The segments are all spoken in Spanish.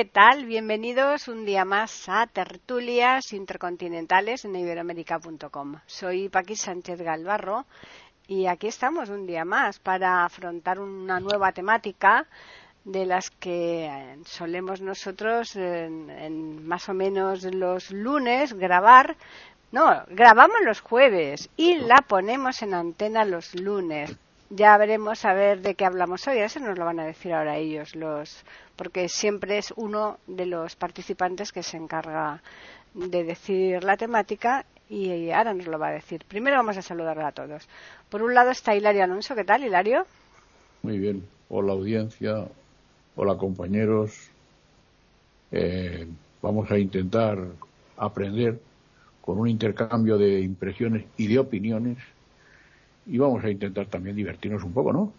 ¿Qué tal? Bienvenidos un día más a Tertulias Intercontinentales en iberoamérica.com. Soy Paqui Sánchez Galvarro y aquí estamos un día más para afrontar una nueva temática de las que solemos nosotros en, más o menos los lunes grabar. No, grabamos los jueves y la ponemos en antena los lunes. Ya veremos a ver de qué hablamos hoy. Eso nos lo van a decir ahora ellos, los, porque siempre es uno de los participantes que se encarga de decir la temática y ahora nos lo va a decir. Primero vamos a saludar a todos. Por un lado está Hilario Alonso. ¿Qué tal, Hilario? Muy bien. Hola, audiencia. Hola, compañeros. Eh, vamos a intentar aprender con un intercambio de impresiones y de opiniones y vamos a intentar también divertirnos un poco, ¿no?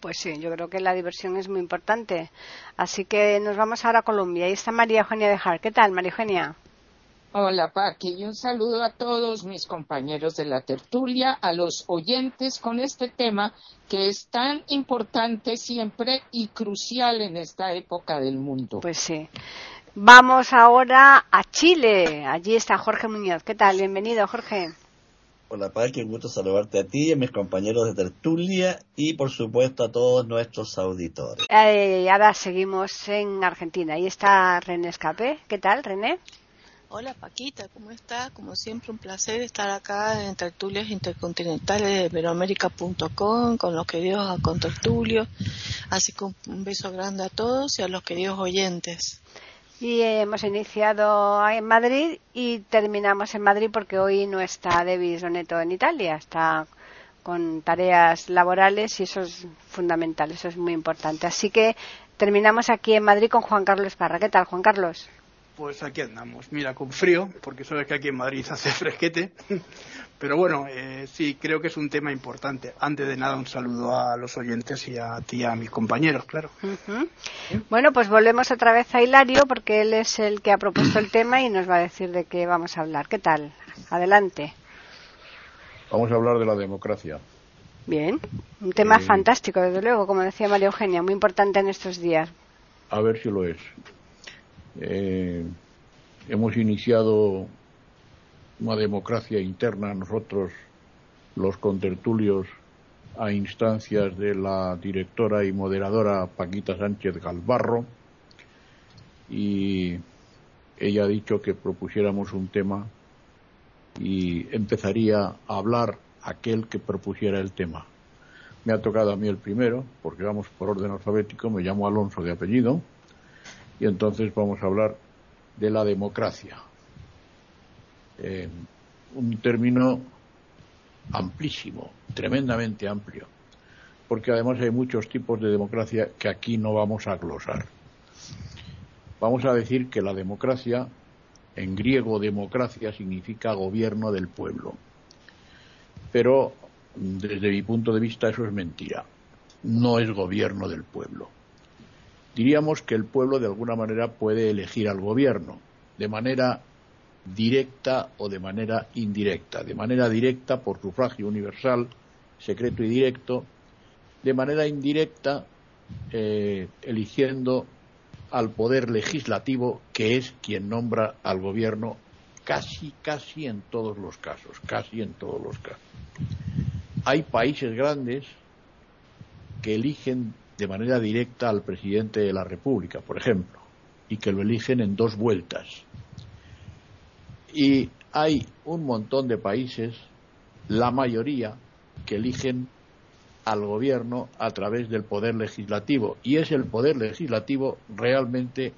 Pues sí, yo creo que la diversión es muy importante. Así que nos vamos ahora a Colombia. Ahí está María Eugenia de Jar. ¿Qué tal, María Eugenia? Hola, Paqui, y un saludo a todos mis compañeros de la tertulia, a los oyentes con este tema que es tan importante siempre y crucial en esta época del mundo. Pues sí. Vamos ahora a Chile. Allí está Jorge Muñoz. ¿Qué tal? Bienvenido, Jorge. Hola, Paqui, un gusto saludarte a ti y a mis compañeros de tertulia y, por supuesto, a todos nuestros auditores. Eh, ahora seguimos en Argentina. Ahí está René Escape. ¿Qué tal, René? Hola Paquita, ¿cómo estás? Como siempre un placer estar acá en Tertulias Intercontinentales de Iberoamérica.com con los queridos contertulios. Así que un beso grande a todos y a los queridos oyentes. Y hemos iniciado en Madrid y terminamos en Madrid porque hoy no está David Doneto en Italia, está con tareas laborales y eso es fundamental, eso es muy importante. Así que terminamos aquí en Madrid con Juan Carlos Parra. ¿Qué tal, Juan Carlos? Pues aquí andamos. Mira, con frío, porque sabes que aquí en Madrid hace fresquete. Pero bueno, eh, sí, creo que es un tema importante. Antes de nada, un saludo a los oyentes y a ti y a mis compañeros, claro. Bueno, pues volvemos otra vez a Hilario, porque él es el que ha propuesto el tema y nos va a decir de qué vamos a hablar. ¿Qué tal? Adelante. Vamos a hablar de la democracia. Bien, un tema fantástico, desde luego, como decía María Eugenia, muy importante en estos días. A ver si lo es. Eh, hemos iniciado una democracia interna. Nosotros, los contertulios, a instancias de la directora y moderadora Paquita Sánchez Galvarro, y ella ha dicho que propusiéramos un tema y empezaría a hablar aquel que propusiera el tema. Me ha tocado a mí el primero, porque vamos por orden alfabético, me llamo Alonso de apellido, y entonces vamos a hablar de la democracia. Eh, un término amplísimo, tremendamente amplio, porque además hay muchos tipos de democracia que aquí no vamos a glosar. Vamos a decir que la democracia, en griego democracia significa gobierno del pueblo, pero desde mi punto de vista eso es mentira, no es gobierno del pueblo diríamos que el pueblo de alguna manera puede elegir al gobierno de manera directa o de manera indirecta. De manera directa por sufragio universal, secreto y directo. De manera indirecta eh, eligiendo al poder legislativo que es quien nombra al gobierno casi, casi en todos los casos, casi en todos los casos. Hay países grandes que eligen de manera directa al presidente de la República, por ejemplo, y que lo eligen en dos vueltas. Y hay un montón de países, la mayoría, que eligen al gobierno a través del poder legislativo y es el poder legislativo realmente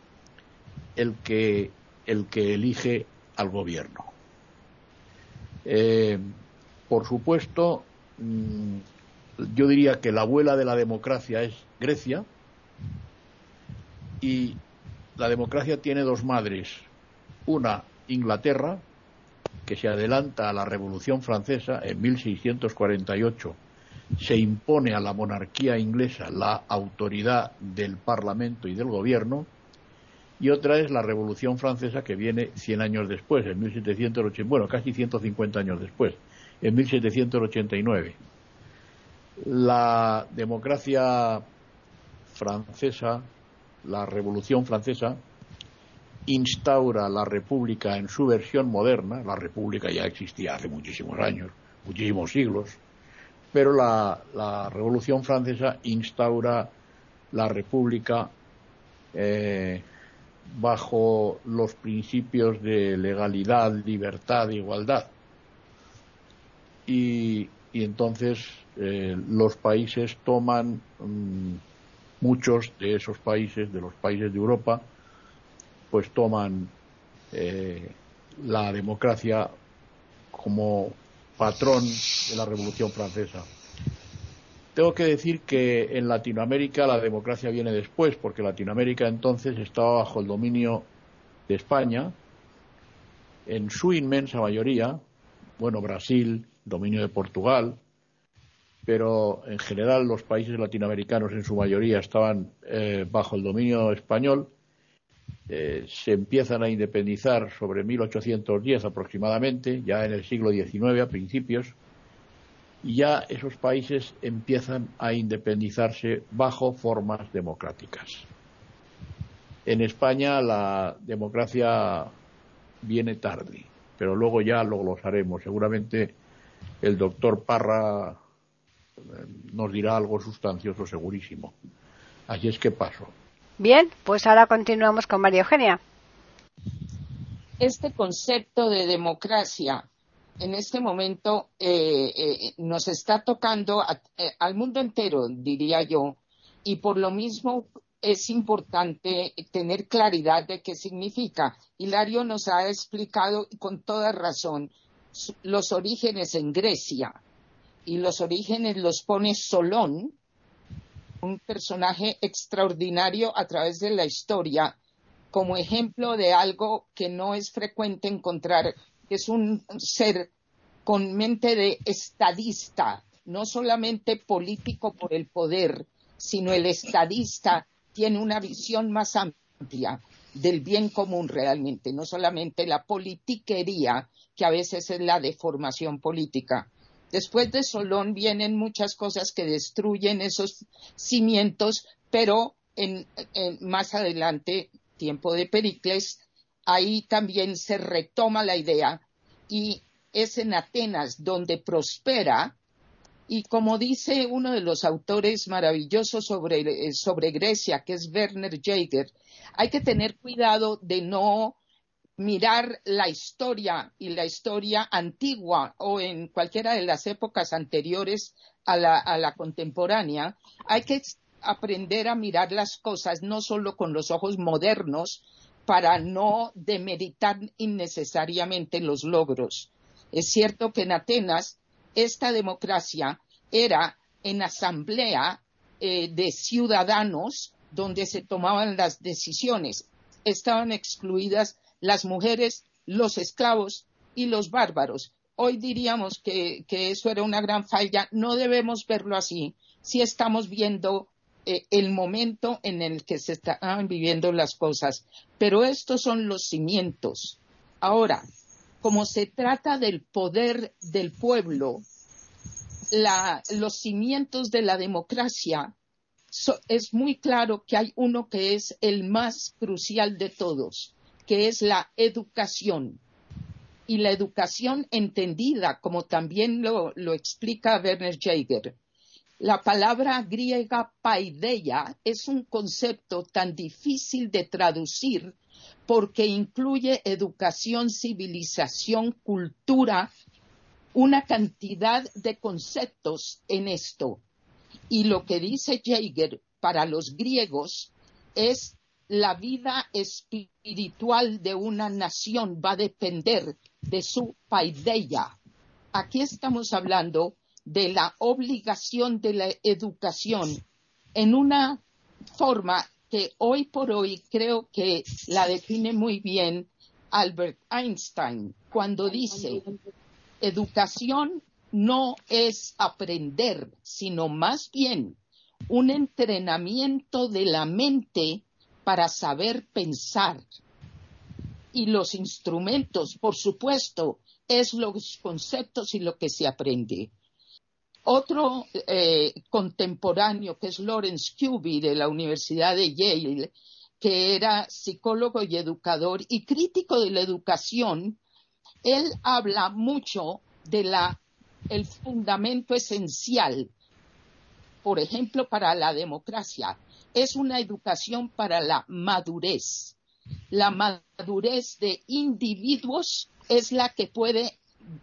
el que el que elige al gobierno. Eh, por supuesto, mm, yo diría que la abuela de la democracia es Grecia y la democracia tiene dos madres, una Inglaterra, que se adelanta a la Revolución Francesa en 1648, se impone a la monarquía inglesa la autoridad del Parlamento y del Gobierno, y otra es la Revolución Francesa que viene 100 años después, en 1780, bueno, casi 150 años después, en 1789. La democracia francesa, la Revolución Francesa, instaura la República en su versión moderna, la República ya existía hace muchísimos años, muchísimos siglos, pero la, Revolución Francesa instaura la República eh, bajo los principios de legalidad, libertad igualdad. Y, entonces eh, los países toman, mm, muchos de esos países, de los países de Europa, pues toman eh, la democracia como patrón de la Revolución Francesa. Tengo que decir que en Latinoamérica la democracia viene después, porque Latinoamérica entonces estaba bajo el dominio de España, en su inmensa mayoría, bueno, Brasil, dominio de Portugal, pero en general los países latinoamericanos en su mayoría estaban eh, bajo el dominio español, eh, se empiezan a independizar sobre 1810 aproximadamente, ya en el siglo XIX a principios, y ya esos países empiezan a independizarse bajo formas democráticas. En España la democracia viene tarde, pero luego ya lo glosaremos. Seguramente el doctor Parra nos dirá algo sustancioso segurísimo. Así es que paso. Bien, pues ahora continuamos con María Eugenia. Este concepto de democracia en este momento eh, eh, nos está tocando eh, al mundo entero, diría yo, y por lo mismo es importante tener claridad de qué significa. Hilario nos ha explicado con toda razón los orígenes en Grecia y los orígenes los pone Solón, un personaje extraordinario a través de la historia, como ejemplo de algo que no es frecuente encontrar es un ser con mente de estadista, no solamente político por el poder, sino el estadista tiene una visión más amplia del bien común realmente, no solamente la politiquería, que a veces es la deformación política. Después de Solón vienen muchas cosas que destruyen esos cimientos, pero más adelante, tiempo de Pericles, ahí también se retoma la idea y es en Atenas donde prospera. Y como dice uno de los autores maravillosos sobre, eh, sobre Grecia, que es Werner Jaeger, hay que tener cuidado de no mirar la historia y la historia antigua o en cualquiera de las épocas anteriores a la, a la contemporánea, hay que aprender a mirar las cosas no solo con los ojos modernos, para no demeritar innecesariamente los logros. Es cierto que en Atenas esta democracia era en asamblea eh, de ciudadanos donde se tomaban las decisiones. Estaban excluidas las mujeres, los esclavos y los bárbaros. Hoy diríamos que, eso era una gran falla. No debemos verlo así. Si estamos viendo eh, el momento en el que se están viviendo las cosas. Pero estos son los cimientos. Ahora, como se trata del poder del pueblo, los cimientos de la democracia, es muy claro que hay uno que es el más crucial de todos, que es la educación. Y la educación entendida, como también lo, lo explica Werner Jaeger, la palabra griega paideia es un concepto tan difícil de traducir porque incluye educación, civilización, cultura, una cantidad de conceptos en esto. Y lo que dice Jaeger para los griegos es la vida espiritual de una nación va a depender de su paideia. Aquí estamos hablando de la obligación de la educación en una forma que hoy por hoy creo que la define muy bien Albert Einstein cuando dice, educación no es aprender, sino más bien un entrenamiento de la mente para saber pensar. Y los instrumentos, por supuesto, es los conceptos y lo que se aprende. Otro eh, contemporáneo, que es Lawrence Cuby de la Universidad de Yale, que era psicólogo y educador y crítico de la educación, él habla mucho de el fundamento esencial, por ejemplo, para la democracia, es una educación para la madurez. La madurez de individuos es la que puede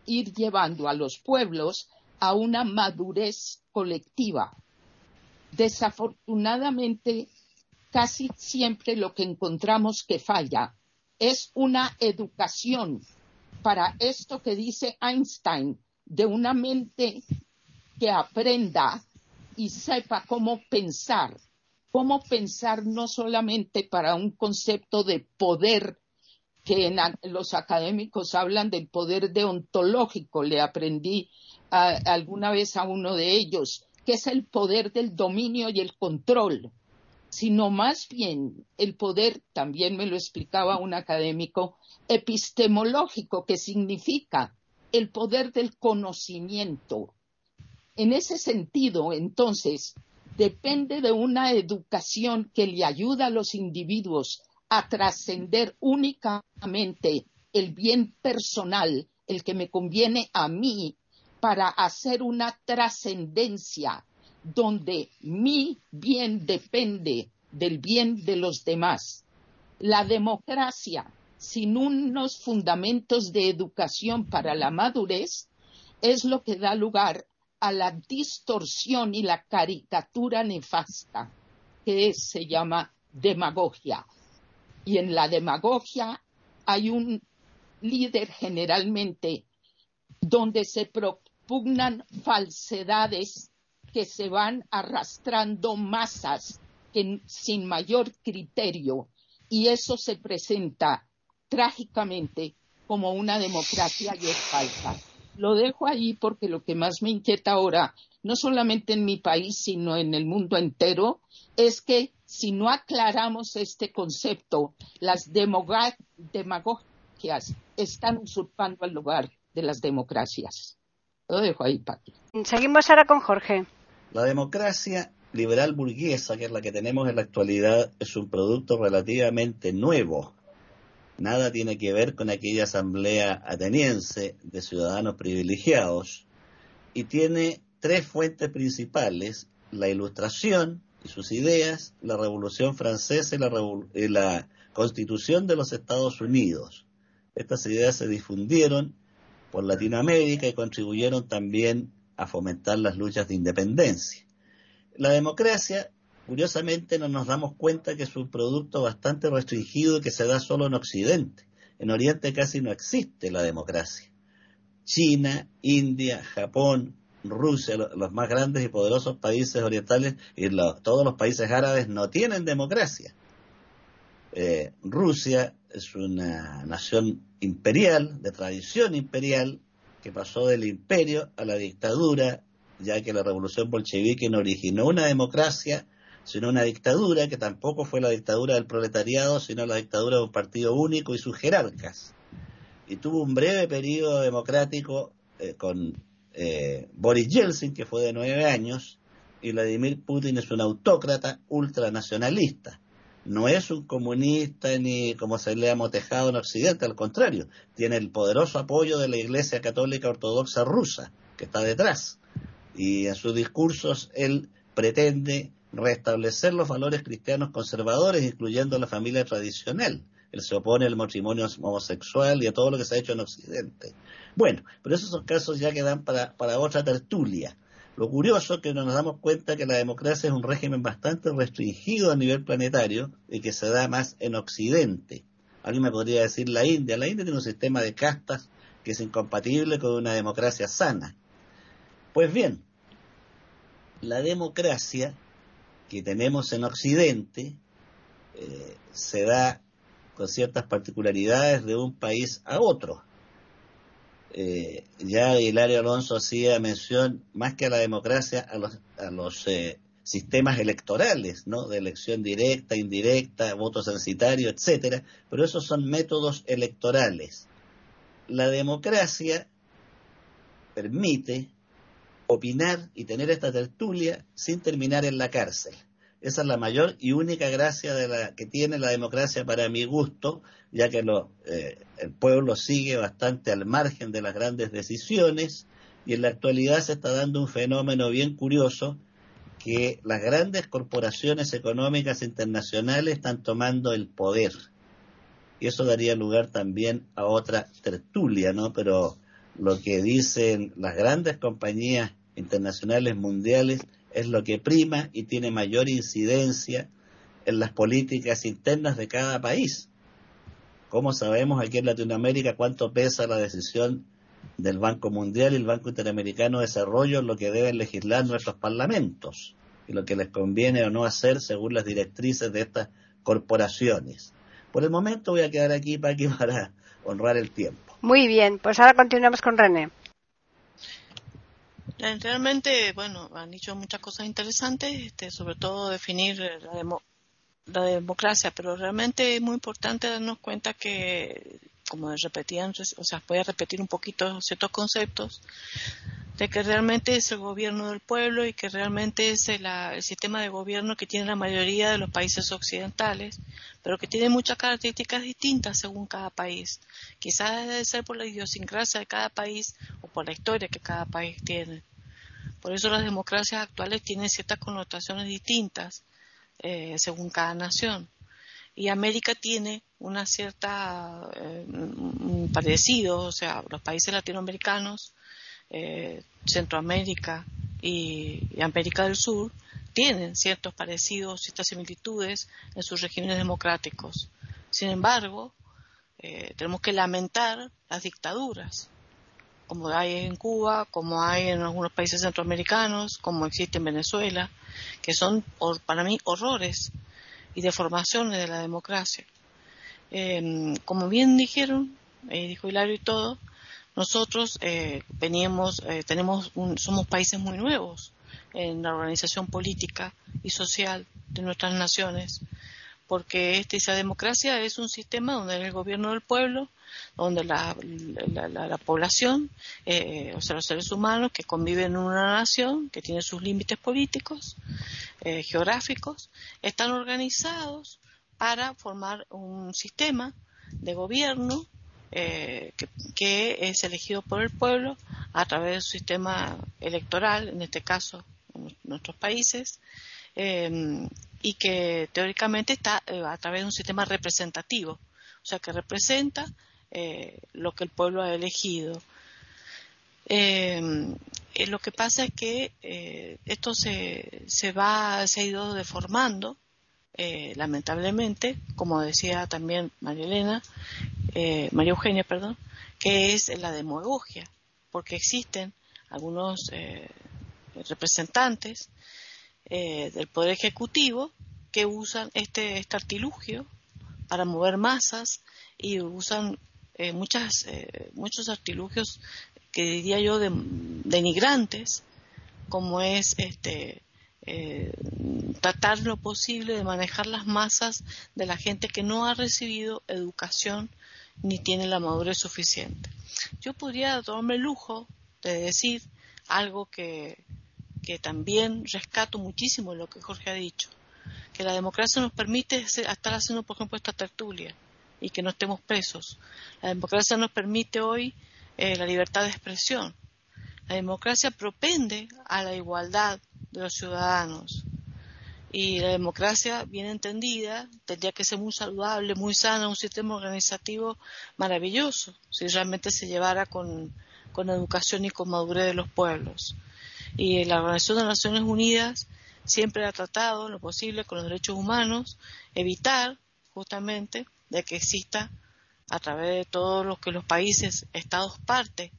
ir llevando a los pueblos a una madurez colectiva. Desafortunadamente, casi siempre lo que encontramos que falla es una educación para esto que dice Einstein, de una mente que aprenda y sepa cómo pensar, cómo pensar no solamente para un concepto de poder que los académicos hablan del poder deontológico, le aprendí alguna vez a uno de ellos, que es el poder del dominio y el control, sino más bien el poder, también me lo explicaba un académico, epistemológico, que significa el poder del conocimiento. En ese sentido, entonces, depende de una educación que le ayuda a los individuos a trascender únicamente el bien personal, el que me conviene a mí, para hacer una trascendencia donde mi bien depende del bien de los demás. La democracia sin unos fundamentos de educación para la madurez es lo que da lugar a la distorsión y la caricatura nefasta que se llama demagogia. Y en la demagogia hay un líder generalmente donde se propugnan falsedades que se van arrastrando masas sin mayor criterio y eso se presenta trágicamente como una democracia y es falsa. Lo dejo ahí porque lo que más me inquieta ahora, no solamente en mi país, sino en el mundo entero, es que si no aclaramos este concepto, las demagogias están usurpando el lugar de las democracias. Lo dejo ahí, Pati. Seguimos ahora con Jorge. La democracia liberal burguesa, que es la que tenemos en la actualidad, es un producto relativamente nuevo nada tiene que ver con aquella asamblea ateniense de ciudadanos privilegiados y tiene tres fuentes principales, la ilustración y sus ideas, la Revolución Francesa y la, Constitución de los Estados Unidos. Estas ideas se difundieron por Latinoamérica y contribuyeron también a fomentar las luchas de independencia. La democracia Curiosamente no nos damos cuenta que es un producto bastante restringido que se da solo en Occidente. En Oriente casi no existe la democracia. China, India, Japón, Rusia, los más grandes y poderosos países orientales y todos los países árabes no tienen democracia. Eh, Rusia es una nación imperial, de tradición imperial, que pasó del imperio a la dictadura, ya que la revolución bolchevique no originó una democracia, sino una dictadura que tampoco fue la dictadura del proletariado, sino la dictadura de un partido único y sus jerarcas. Y tuvo un breve periodo democrático eh, con eh, Boris Yeltsin, que fue de nueve años, y Vladimir Putin es un autócrata ultranacionalista. No es un comunista ni como se le ha motejado en Occidente, al contrario, tiene el poderoso apoyo de la Iglesia Católica Ortodoxa rusa, que está detrás. Y en sus discursos él pretende restablecer los valores cristianos conservadores, incluyendo la familia tradicional. Él se opone al matrimonio homosexual y a todo lo que se ha hecho en Occidente. Bueno, pero esos son casos ya que dan para, para otra tertulia. Lo curioso es que nos damos cuenta que la democracia es un régimen bastante restringido a nivel planetario y que se da más en Occidente. Alguien me podría decir la India. La India tiene un sistema de castas que es incompatible con una democracia sana. Pues bien, la democracia que tenemos en Occidente eh, se da con ciertas particularidades de un país a otro. Eh, ya Hilario Alonso hacía mención más que a la democracia a los, a los eh, sistemas electorales, ¿no? De elección directa, indirecta, voto censitario, etcétera, pero esos son métodos electorales. La democracia permite opinar y tener esta tertulia sin terminar en la cárcel. Esa es la mayor y única gracia de la que tiene la democracia para mi gusto, ya que lo, eh, el pueblo sigue bastante al margen de las grandes decisiones y en la actualidad se está dando un fenómeno bien curioso que las grandes corporaciones económicas internacionales están tomando el poder. Y eso daría lugar también a otra tertulia, ¿no? Pero lo que dicen las grandes compañías internacionales mundiales es lo que prima y tiene mayor incidencia en las políticas internas de cada país. ¿Cómo sabemos aquí en Latinoamérica cuánto pesa la decisión del Banco Mundial y el Banco Interamericano de Desarrollo en lo que deben legislar nuestros parlamentos y lo que les conviene o no hacer según las directrices de estas corporaciones? Por el momento voy a quedar aquí para, para honrar el tiempo. Muy bien, pues ahora continuamos con René. Realmente, bueno, han dicho muchas cosas interesantes, este, sobre todo definir la, la democracia, pero realmente es muy importante darnos cuenta que, como repetían, o sea, voy a repetir un poquito ciertos conceptos, de que realmente es el gobierno del pueblo y que realmente es el, sistema de gobierno que tiene la mayoría de los países occidentales, pero que tiene muchas características distintas según cada país. Quizás debe ser por la idiosincrasia de cada país o por la historia que cada país tiene. Por eso las democracias actuales tienen ciertas connotaciones distintas eh, según cada nación. Y América tiene una cierta eh, parecido, o sea, los países latinoamericanos, eh, Centroamérica y, América del Sur tienen ciertos parecidos, ciertas similitudes en sus regímenes democráticos. Sin embargo, eh, tenemos que lamentar las dictaduras como hay en Cuba, como hay en algunos países centroamericanos, como existe en Venezuela, que son para mí horrores y deformaciones de la democracia. Eh, como bien dijeron, eh, dijo Hilario y todo, nosotros eh, veníamos, eh, tenemos somos países muy nuevos en la organización política y social de nuestras naciones, porque esta democracia es un sistema donde el gobierno del pueblo donde la, la, población, eh, o sea, los seres humanos que conviven en una nación, que tiene sus límites políticos, eh, geográficos, están organizados para formar un sistema de gobierno eh, que, es elegido por el pueblo a través del sistema electoral, en este caso en nuestros países, eh, y que teóricamente está eh, a través de un sistema representativo, o sea, que representa eh, lo que el pueblo ha elegido. Lo que pasa es que eh, esto se, se, va, se ha ido deformando, lamentablemente, como decía también María Elena, María Eugenia, perdón, que es la demagogia, porque existen algunos representantes del Poder Ejecutivo que usan este, este artilugio para mover masas y usan eh, muchas, eh, muchos artilugios que diría yo de, denigrantes, como es este, eh, tratar lo posible de manejar las masas de la gente que no ha recibido educación ni tiene la madurez suficiente. Yo podría tomarme el lujo de decir algo que, que también rescato muchísimo lo que Jorge ha dicho, que la democracia nos permite estar haciendo, por ejemplo, esta tertulia y que no estemos presos. La democracia nos permite hoy eh, la libertad de expresión. La democracia propende a la igualdad de los ciudadanos. Y la democracia, bien entendida, tendría que ser muy saludable, muy sana, un sistema organizativo maravilloso, si realmente se llevara con, con educación y con madurez de los pueblos. Y la Organización de las Naciones Unidas siempre ha tratado lo posible con los derechos humanos, evitar justamente de que exista a través de todo lo que los países, estados parte,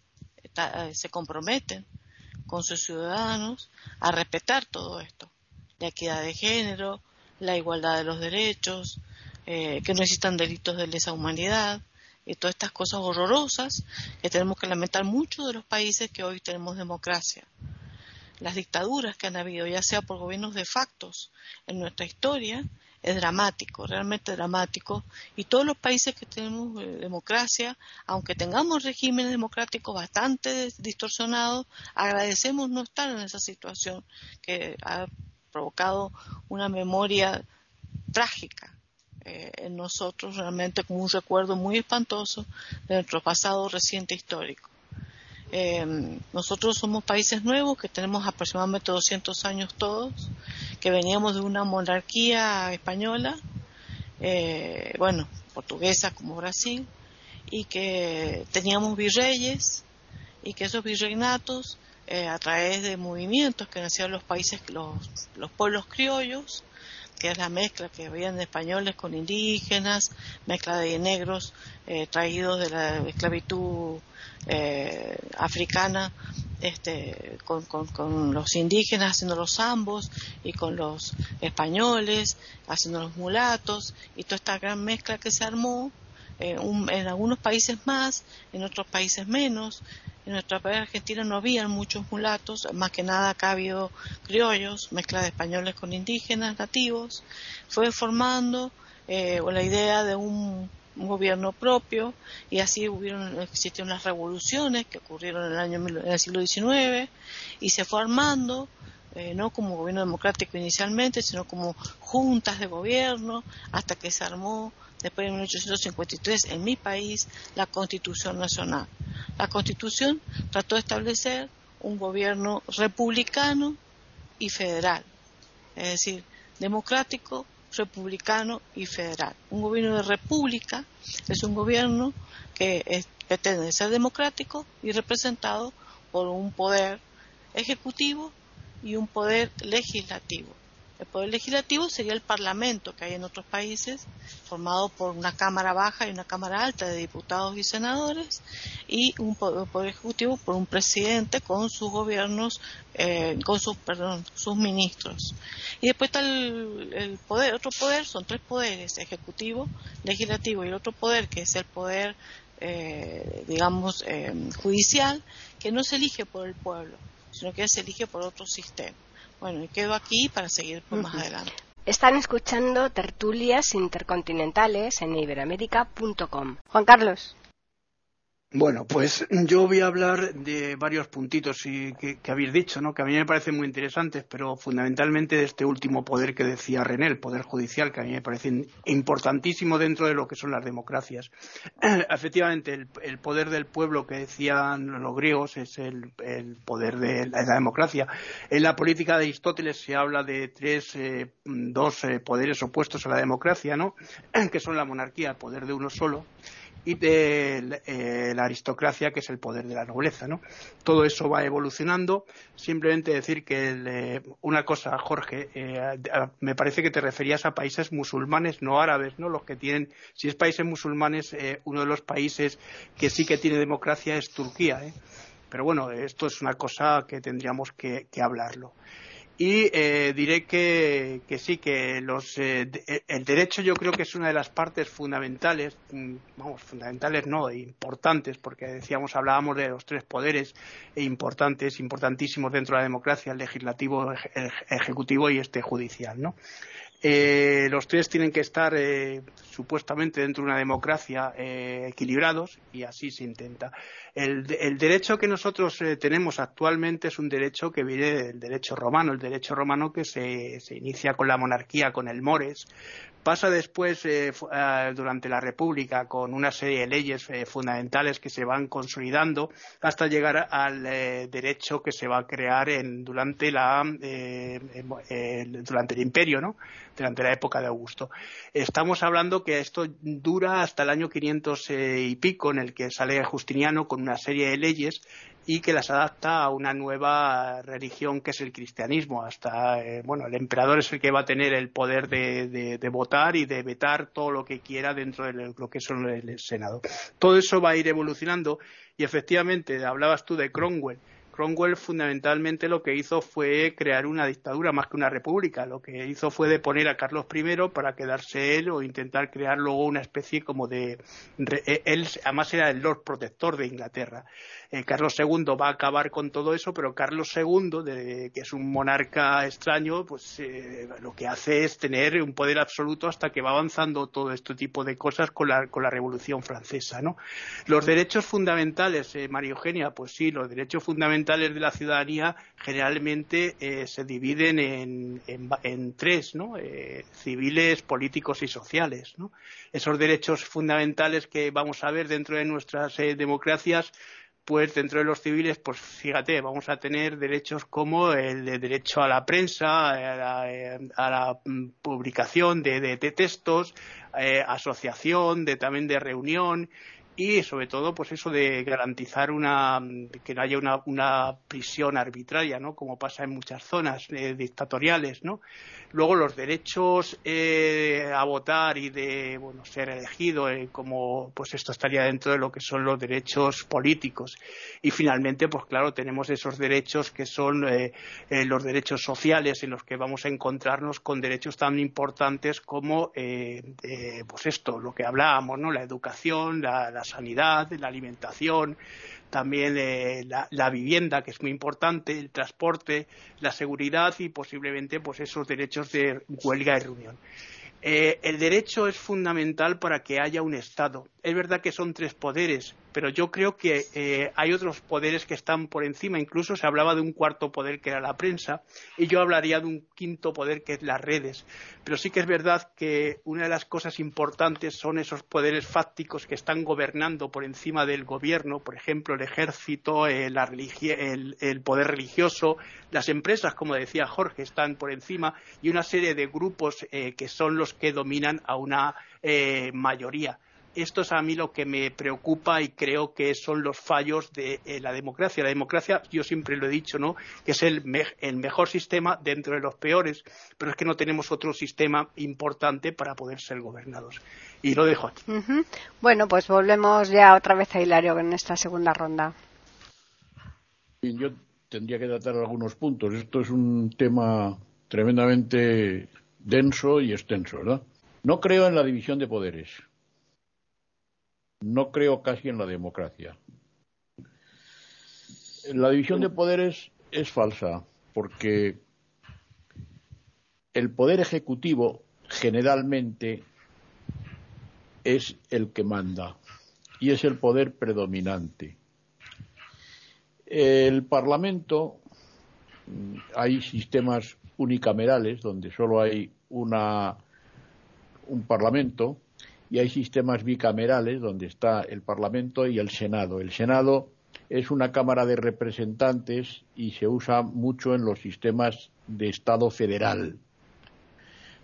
eh, se comprometen con sus ciudadanos a respetar todo esto, la equidad de género, la igualdad de los derechos, eh, que no existan delitos de lesa humanidad y todas estas cosas horrorosas que tenemos que lamentar mucho de los países que hoy tenemos democracia. Las dictaduras que han habido, ya sea por gobiernos de factos en nuestra historia, es dramático, realmente dramático. Y todos los países que tenemos eh, democracia, aunque tengamos regímenes democráticos bastante distorsionados, agradecemos no estar en esa situación que ha provocado una memoria trágica eh, en nosotros, realmente como un recuerdo muy espantoso de nuestro pasado reciente histórico. Eh, nosotros somos países nuevos que tenemos aproximadamente 200 años todos, que veníamos de una monarquía española, eh, bueno, portuguesa como Brasil, y que teníamos virreyes y que esos virreinatos, eh, a través de movimientos que nacieron los países, los, los pueblos criollos, que es la mezcla que habían de españoles con indígenas, mezcla de negros traídos de la esclavitud eh, africana este, con, con, los indígenas haciendo los ambos y con los españoles haciendo los mulatos y toda esta gran mezcla que se armó eh, en algunos países más, en otros países menos. En nuestra país argentina no había muchos mulatos, más que nada acá ha habido criollos, mezcla de españoles con indígenas nativos. Fue formando eh, la idea de un un gobierno propio y así hubieron, existieron las revoluciones que ocurrieron en el, año, en el siglo XIX y se fue armando eh, no como gobierno democrático inicialmente, sino como juntas de gobierno, hasta que se armó después de 1853 en mi país la Constitución Nacional. La Constitución trató de establecer un gobierno republicano y federal, es decir, democrático, republicano y federal. Un gobierno de república es un gobierno que pretende ser democrático y representado por un poder ejecutivo y un poder legislativo. El poder legislativo sería el parlamento que hay en otros países, formado por una Cámara baja y una Cámara alta de diputados y senadores, y un poder, ejecutivo por un presidente con sus gobiernos, eh, con sus, perdón, sus ministros. Y después está el, poder, otro poder, son tres poderes, ejecutivo, legislativo y el otro poder que es el poder, eh, digamos, eh, judicial, que no se elige por el pueblo, sino que se elige por otro sistema. Bueno, y quedo aquí para seguir más adelante. Están escuchando tertulias intercontinentales en iberamérica.com. Juan Carlos. Bueno, pues yo voy a hablar de varios puntitos que, habéis dicho, ¿no? que a mí me parecen muy interesantes, pero fundamentalmente de este último poder que decía René, el poder judicial, que a mí me parece importantísimo dentro de lo que son las democracias. Efectivamente, el, poder del pueblo que decían los griegos es el, poder de la, democracia. En la política de Aristóteles se habla de tres, eh, dos eh, poderes opuestos a la democracia, ¿no? que son la monarquía, el poder de uno solo, y de eh, la aristocracia, que es el poder de la nobleza. ¿no? Todo eso va evolucionando. Simplemente decir que eh, una cosa, Jorge, eh, me parece que te referías a países musulmanes, no árabes, ¿no? Los que tienen, si es países musulmanes, uno de los países que sí que tiene democracia es Turquía. Pero bueno, esto es una cosa que tendríamos que hablarlo. Y eh, diré que, sí, que los, eh, eh, el derecho yo creo que es una de las partes fundamentales, mm, vamos, fundamentales no, importantes, porque decíamos, hablábamos de los tres poderes importantes, importantísimos dentro de la democracia, el legislativo, el ejecutivo y este judicial, ¿no? Eh, los tres tienen que estar eh, supuestamente dentro de una democracia eh, equilibrados y así se intenta. El, derecho que nosotros tenemos actualmente es un derecho que viene del derecho romano, el derecho romano que se, se inicia con la monarquía, con el mores, pasa después durante la República con una serie de leyes fundamentales que se van consolidando hasta llegar al derecho que se va a crear en, durante, la, durante el imperio, ¿no? durante la época de Augusto. Estamos hablando que esto dura hasta el año 500 eh, y pico, en el que sale Justiniano con una serie de leyes y que las adapta a una nueva religión que es el cristianismo. Hasta, eh, bueno, el emperador es el que va a tener el poder de, votar y de vetar todo lo que quiera dentro de lo que son el Senado. Todo eso va a ir evolucionando y efectivamente, hablabas tú de Cromwell Cromwell fundamentalmente lo que hizo fue crear una dictadura más que una república. Lo que hizo fue deponer a Carlos I para quedarse él o intentar crear luego una especie como de... Él además era el Lord Protector de Inglaterra. Eh, Carlos II va a acabar con todo eso, pero Carlos II, que es un monarca extraño, pues eh, lo que hace es tener un poder absoluto hasta que va avanzando todo este tipo de cosas con la, con la Revolución Francesa. ¿no? Los derechos fundamentales, eh, María Eugenia, pues sí, los derechos fundamentales de la ciudadanía generalmente se dividen en, en, tres, ¿no? civiles, políticos y sociales. ¿no? Esos derechos fundamentales que vamos a ver dentro de nuestras democracias pues dentro de los civiles, pues fíjate, vamos a tener derechos como el de derecho a la prensa, a la, mm, publicación de, textos, eh, asociación, de, también de reunión y sobre todo pues eso de garantizar una que no haya una, una prisión arbitraria no como pasa en muchas zonas eh, dictatoriales no luego los derechos eh, a votar y de bueno ser elegido eh, como pues esto estaría dentro de lo que son los derechos políticos. Y finalmente pues claro tenemos esos derechos que son los derechos sociales en los que vamos a encontrarnos con derechos tan importantes como pues esto lo que hablábamos no la educación la sanidad, la alimentación, también eh, la, vivienda, que es muy importante, el transporte, la seguridad y posiblemente pues esos derechos de huelga y reunión. Eh, el derecho es fundamental para que haya un Estado. Es verdad que son tres poderes, pero yo creo que eh, hay otros poderes que están por encima. Incluso se hablaba de un cuarto poder que era la prensa y yo hablaría de un quinto poder que es las redes. Pero sí que es verdad que una de las cosas importantes son esos poderes fácticos que están gobernando por encima del gobierno, por ejemplo, el ejército, eh, el, poder religioso, las empresas, como decía Jorge, están por encima y una serie de grupos eh, que son los que dominan a una mayoría esto es a mí lo que me preocupa y creo que son los fallos de eh, la democracia. La democracia, yo siempre lo he dicho, ¿no? Que es el, mejor sistema dentro de los peores, pero es que no tenemos otro sistema importante para poder ser gobernados. Y lo dejo aquí. Bueno, pues volvemos ya otra vez a Hilario en esta segunda ronda. Yo tendría que tratar algunos puntos. Esto es un tema tremendamente denso y extenso, ¿verdad? No creo en la división de poderes no creo casi en la democracia. La división de poderes es falsa porque el poder ejecutivo generalmente es el que manda y es el poder predominante. El Parlamento, hay sistemas unicamerales donde solo hay una, un Parlamento y hay sistemas bicamerales donde está el Parlamento y el Senado. El Senado es una Cámara de Representantes y se usa mucho en los sistemas de Estado federal.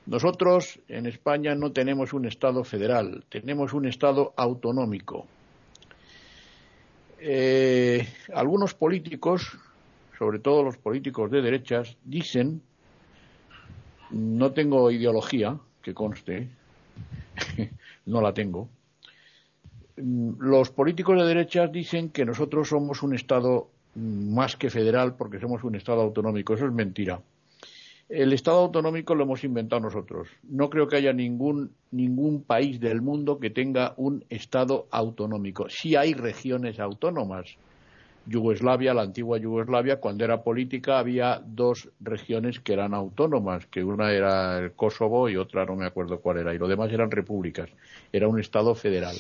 Nosotros en España no tenemos un Estado federal, tenemos un Estado autonómico. Eh, algunos políticos, sobre todo los políticos de derechas, dicen, no tengo ideología, que conste, no la tengo. Mm, los políticos de derechas dicen que nosotros somos un Estado más que federal porque somos un Estado autonómico. Eso es mentira. El Estado autonómico lo hemos inventado nosotros. No creo que haya ningún, ningún país del mundo que tenga un Estado autonómico. Sí hay regiones autónomas, Yugoslavia, la antigua Yugoslavia, cuando era política había dos regiones que eran autónomas, que una era el Kosovo y otra no me acuerdo cuál era, y lo demás eran repúblicas. Era un Estado federal.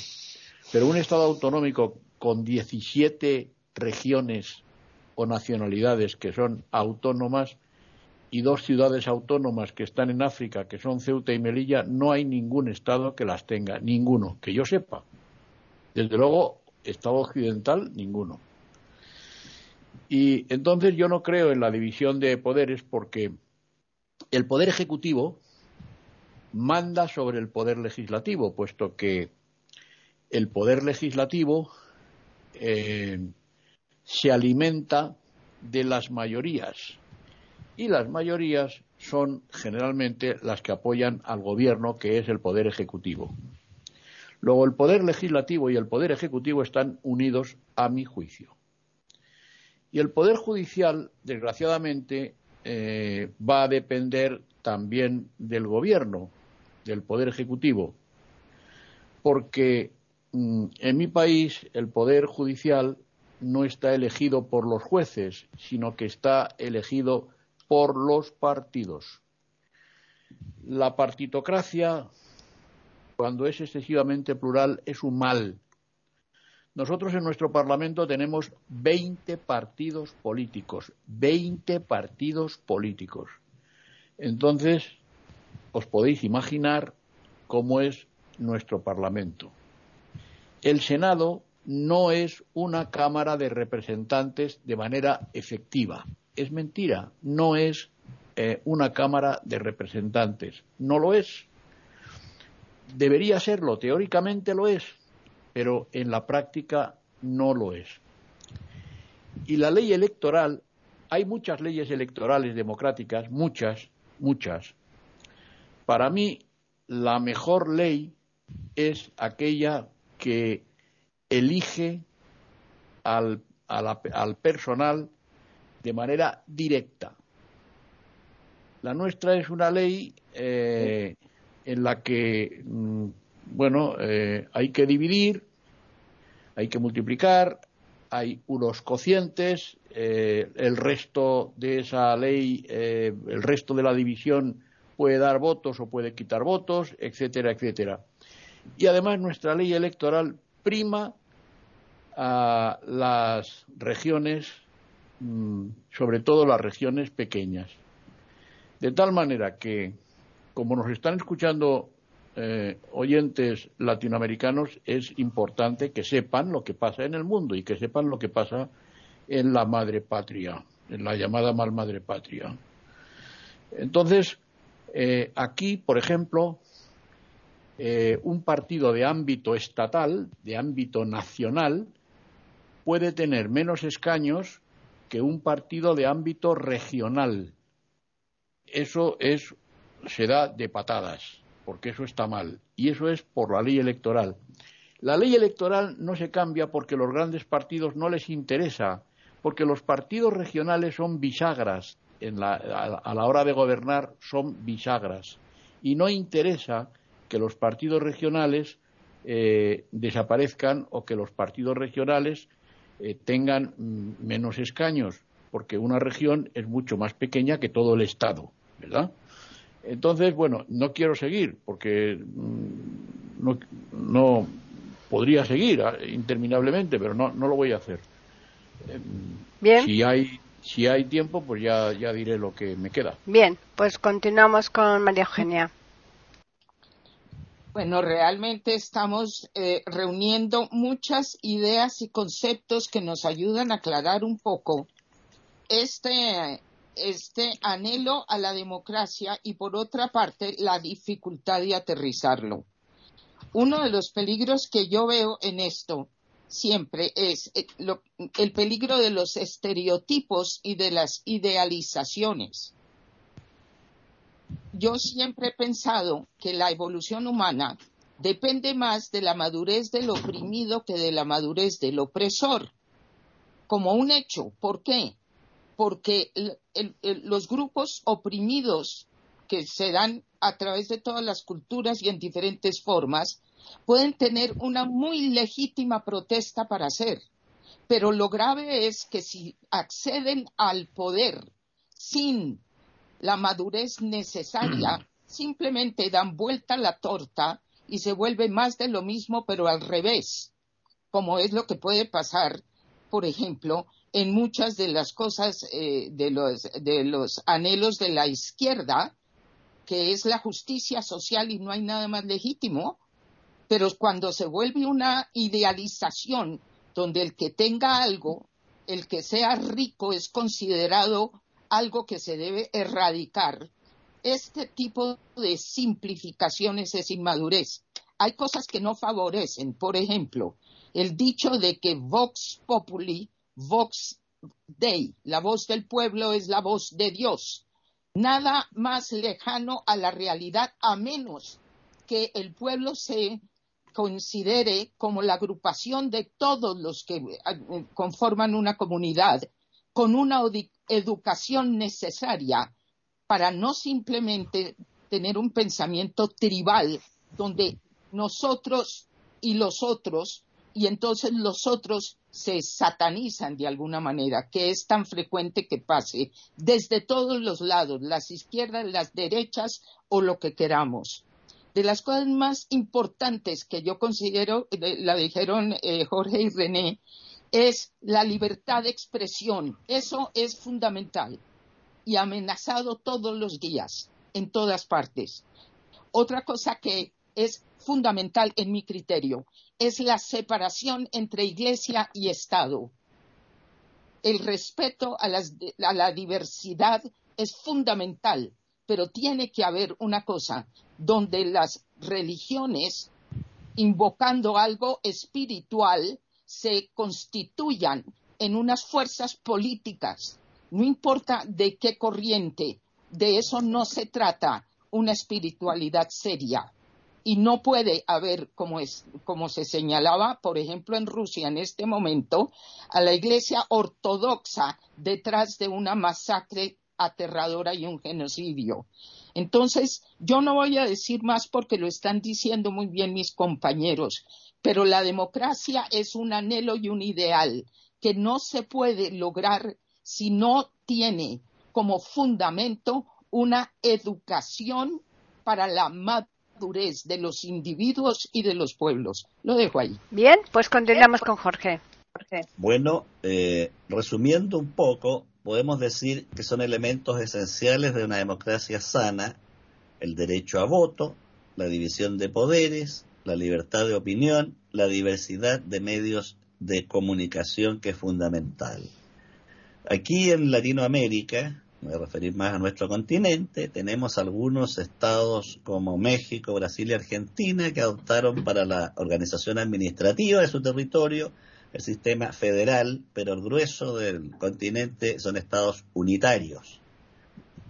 Pero un Estado autonómico con 17 regiones o nacionalidades que son autónomas y dos ciudades autónomas que están en África, que son Ceuta y Melilla, no hay ningún Estado que las tenga, ninguno, que yo sepa. Desde luego, Estado occidental, ninguno. Y entonces yo no creo en la división de poderes porque el poder ejecutivo manda sobre el poder legislativo, puesto que el poder legislativo eh, se alimenta de las mayorías y las mayorías son generalmente las que apoyan al gobierno, que es el poder ejecutivo. Luego, el poder legislativo y el poder ejecutivo están unidos a mi juicio Y el Poder Judicial, desgraciadamente, eh, va a depender también del Gobierno, del Poder Ejecutivo, porque mm, en mi país el Poder Judicial no está elegido por los jueces, sino que está elegido por los partidos. La partitocracia, cuando es excesivamente plural, es un mal. Nosotros en nuestro Parlamento tenemos 20 partidos políticos, 20 partidos políticos. Entonces, os podéis imaginar cómo es nuestro Parlamento. El Senado no es una Cámara de Representantes de manera efectiva. Es mentira, no es eh, una Cámara de Representantes. No lo es. Debería serlo, teóricamente lo es, pero en la práctica no lo es. Y la ley electoral, hay muchas leyes electorales democráticas, muchas, muchas. Para mí, la mejor ley es aquella que elige al, al personal de manera directa. La nuestra es una ley eh, en la que, mm, bueno, eh, hay que dividir, hay que multiplicar, hay unos cocientes, eh, el resto de esa ley, el resto de la división puede dar votos o puede quitar votos, etcétera, etcétera. Y además nuestra ley electoral prima a las regiones, mm, sobre todo las regiones pequeñas. De tal manera que, como nos están escuchando eh, oyentes latinoamericanos, es importante que sepan lo que pasa en el mundo y que sepan lo que pasa en la madre patria, en la llamada mal madre patria. Entonces, eh, aquí, por ejemplo, eh, un partido de ámbito estatal, de ámbito nacional, puede tener menos escaños que un partido de ámbito regional eso es, se da de patadas, porque eso está mal. Y eso es por la ley electoral. La ley electoral no se cambia porque los grandes partidos no les interesa, porque los partidos regionales son bisagras, a, la hora de gobernar son bisagras. Y no interesa que los partidos regionales eh, desaparezcan o que los partidos regionales eh, tengan mm, menos escaños, porque una región es mucho más pequeña que todo el Estado. ¿verdad? Entonces, bueno, no quiero seguir porque mm, no, podría seguir ah, interminablemente, pero no, no lo voy a hacer. Em, Bien. Si hay, si hay tiempo, pues ya, ya diré lo que me queda. Bien, pues continuamos con María Eugenia. Bueno, realmente estamos eh, reuniendo muchas ideas y conceptos que nos ayudan a aclarar un poco este este anhelo a la democracia y por otra parte la dificultad de aterrizarlo. Uno de los peligros que yo veo en esto siempre es eh, el peligro de los estereotipos y de las idealizaciones. Yo siempre he pensado que la evolución humana depende más de la madurez del oprimido que de la madurez del opresor, como un hecho. ¿Por qué? Porque los grupos oprimidos que se dan a través de todas las culturas y en diferentes formas pueden tener una muy legítima protesta para hacer. Pero lo grave es que si acceden al poder sin la madurez necesaria, simplemente dan vuelta la torta y se vuelve más de lo mismo, pero al revés, como es lo que puede pasar, por ejemplo, en muchas de las cosas eh, de, los, de los anhelos de la izquierda, que es la justicia social y no hay nada más legítimo, pero cuando se vuelve una idealización donde el que tenga algo, el que sea rico es considerado algo que se debe erradicar, este tipo de simplificaciones es inmadurez. Hay cosas que no favorecen, por ejemplo, el dicho de que Vox Populi Vox Dei, la voz del pueblo es la voz de Dios. Nada más lejano a la realidad, a menos que el pueblo se considere como la agrupación de todos los que eh, conforman una comunidad con una educación necesaria para no simplemente tener un pensamiento tribal donde nosotros y los otros, y entonces los otros se satanizan de alguna manera, que es tan frecuente que pase desde todos los lados, las izquierdas, las derechas o lo que queramos. De las cosas más importantes que yo considero, eh, la dijeron eh, Jorge y René, es la libertad de expresión. Eso es fundamental y amenazado todos los días, en todas partes. Otra cosa que es fundamental en mi criterio es la separación entre iglesia y Estado. El respeto a, la diversidad es fundamental, pero tiene que haber una cosa donde las religiones, invocando algo espiritual, se constituyan en unas fuerzas políticas, no importa de qué corriente, de eso no se trata una espiritualidad seria. Y no puede haber, como, es, como se señalaba, por ejemplo, en Rusia en este momento, a la iglesia ortodoxa detrás de una masacre aterradora y un genocidio. Entonces, yo no voy a decir más porque lo están diciendo muy bien mis compañeros, pero la democracia es un anhelo y un ideal que no se puede lograr si no tiene como fundamento una educación para la de los individuos y de los pueblos. Lo dejo ahí. Bien, pues continuamos con Jorge. Bueno, eh, resumiendo un poco, podemos decir que son elementos esenciales de una democracia sana el derecho a voto, la división de poderes, la libertad de opinión, la diversidad de medios de comunicación que es fundamental. Aquí en Latinoamérica, me voy a referir más a nuestro continente, tenemos algunos estados como México, Brasil y Argentina que adoptaron para la organización administrativa de su territorio el sistema federal, pero el grueso del continente son estados unitarios.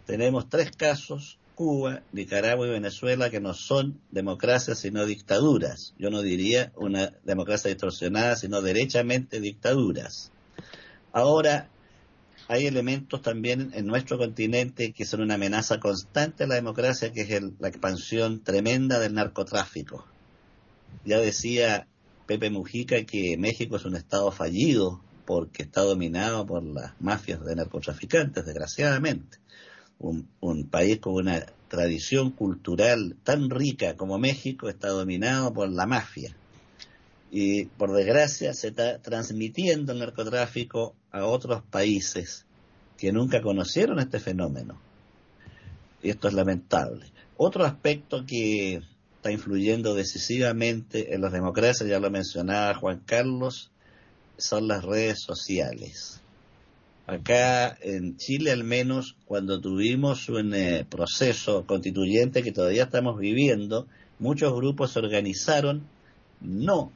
Tenemos tres casos, Cuba, Nicaragua y Venezuela, que no son democracias sino dictaduras. Yo no diría una democracia distorsionada, sino derechamente dictaduras. Ahora, hay elementos también en nuestro continente que son una amenaza constante a la democracia, que es la expansión tremenda del narcotráfico. Ya decía Pepe Mujica que México es un estado fallido porque está dominado por las mafias de narcotraficantes, desgraciadamente. Un, un, país con una tradición cultural tan rica como México está dominado por la mafia. Y por desgracia se está transmitiendo el narcotráfico a otros países que nunca conocieron este fenómeno. Y esto es lamentable. Otro aspecto que está influyendo decisivamente en las democracias, ya lo mencionaba Juan Carlos, son las redes sociales. Acá en Chile al menos, cuando tuvimos un eh, proceso constituyente que todavía estamos viviendo, muchos grupos se organizaron no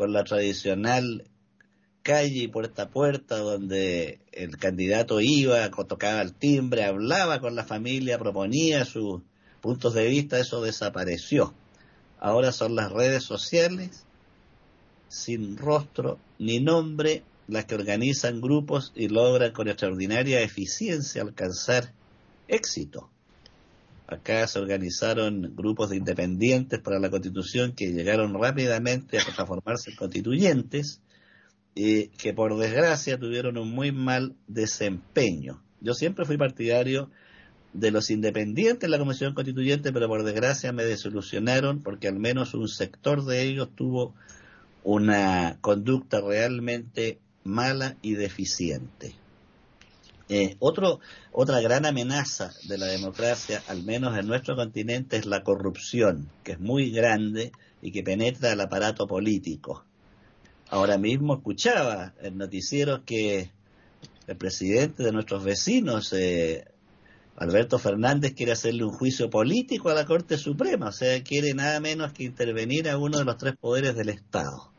con la tradicional calle y puerta a puerta donde el candidato iba, tocaba el timbre, hablaba con la familia, proponía sus puntos de vista, eso desapareció. Ahora son las redes sociales sin rostro ni nombre las que organizan grupos y logran con extraordinaria eficiencia alcanzar éxito. Acá se organizaron grupos de independientes para la constitución que llegaron rápidamente a transformarse en constituyentes y que por desgracia tuvieron un muy mal desempeño. Yo siempre fui partidario de los independientes en la Comisión Constituyente, pero por desgracia me desilusionaron porque al menos un sector de ellos tuvo una conducta realmente mala y deficiente. Eh, otro, otra gran amenaza de la democracia, al menos en nuestro continente, es la corrupción, que es muy grande y que penetra el aparato político. Ahora mismo escuchaba en noticieros que el presidente de nuestros vecinos, eh, Alberto Fernández, quiere hacerle un juicio político a la Corte Suprema, o sea, quiere nada menos que intervenir a uno de los tres poderes del Estado.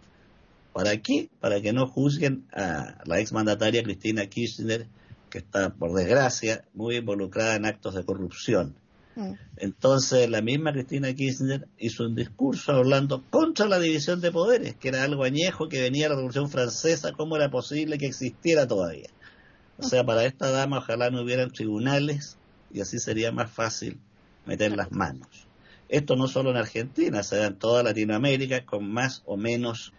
¿Para qué? Para que no juzguen a la exmandataria Cristina Kirchner, que está, por desgracia, muy involucrada en actos de corrupción. Mm. Entonces la misma Cristina Kirchner hizo un discurso hablando contra la división de poderes, que era algo añejo que venía de la Revolución Francesa, cómo era posible que existiera todavía. O sea, para esta dama ojalá no hubieran tribunales y así sería más fácil meter las manos. Esto no solo en Argentina, se da en toda Latinoamérica con más o menos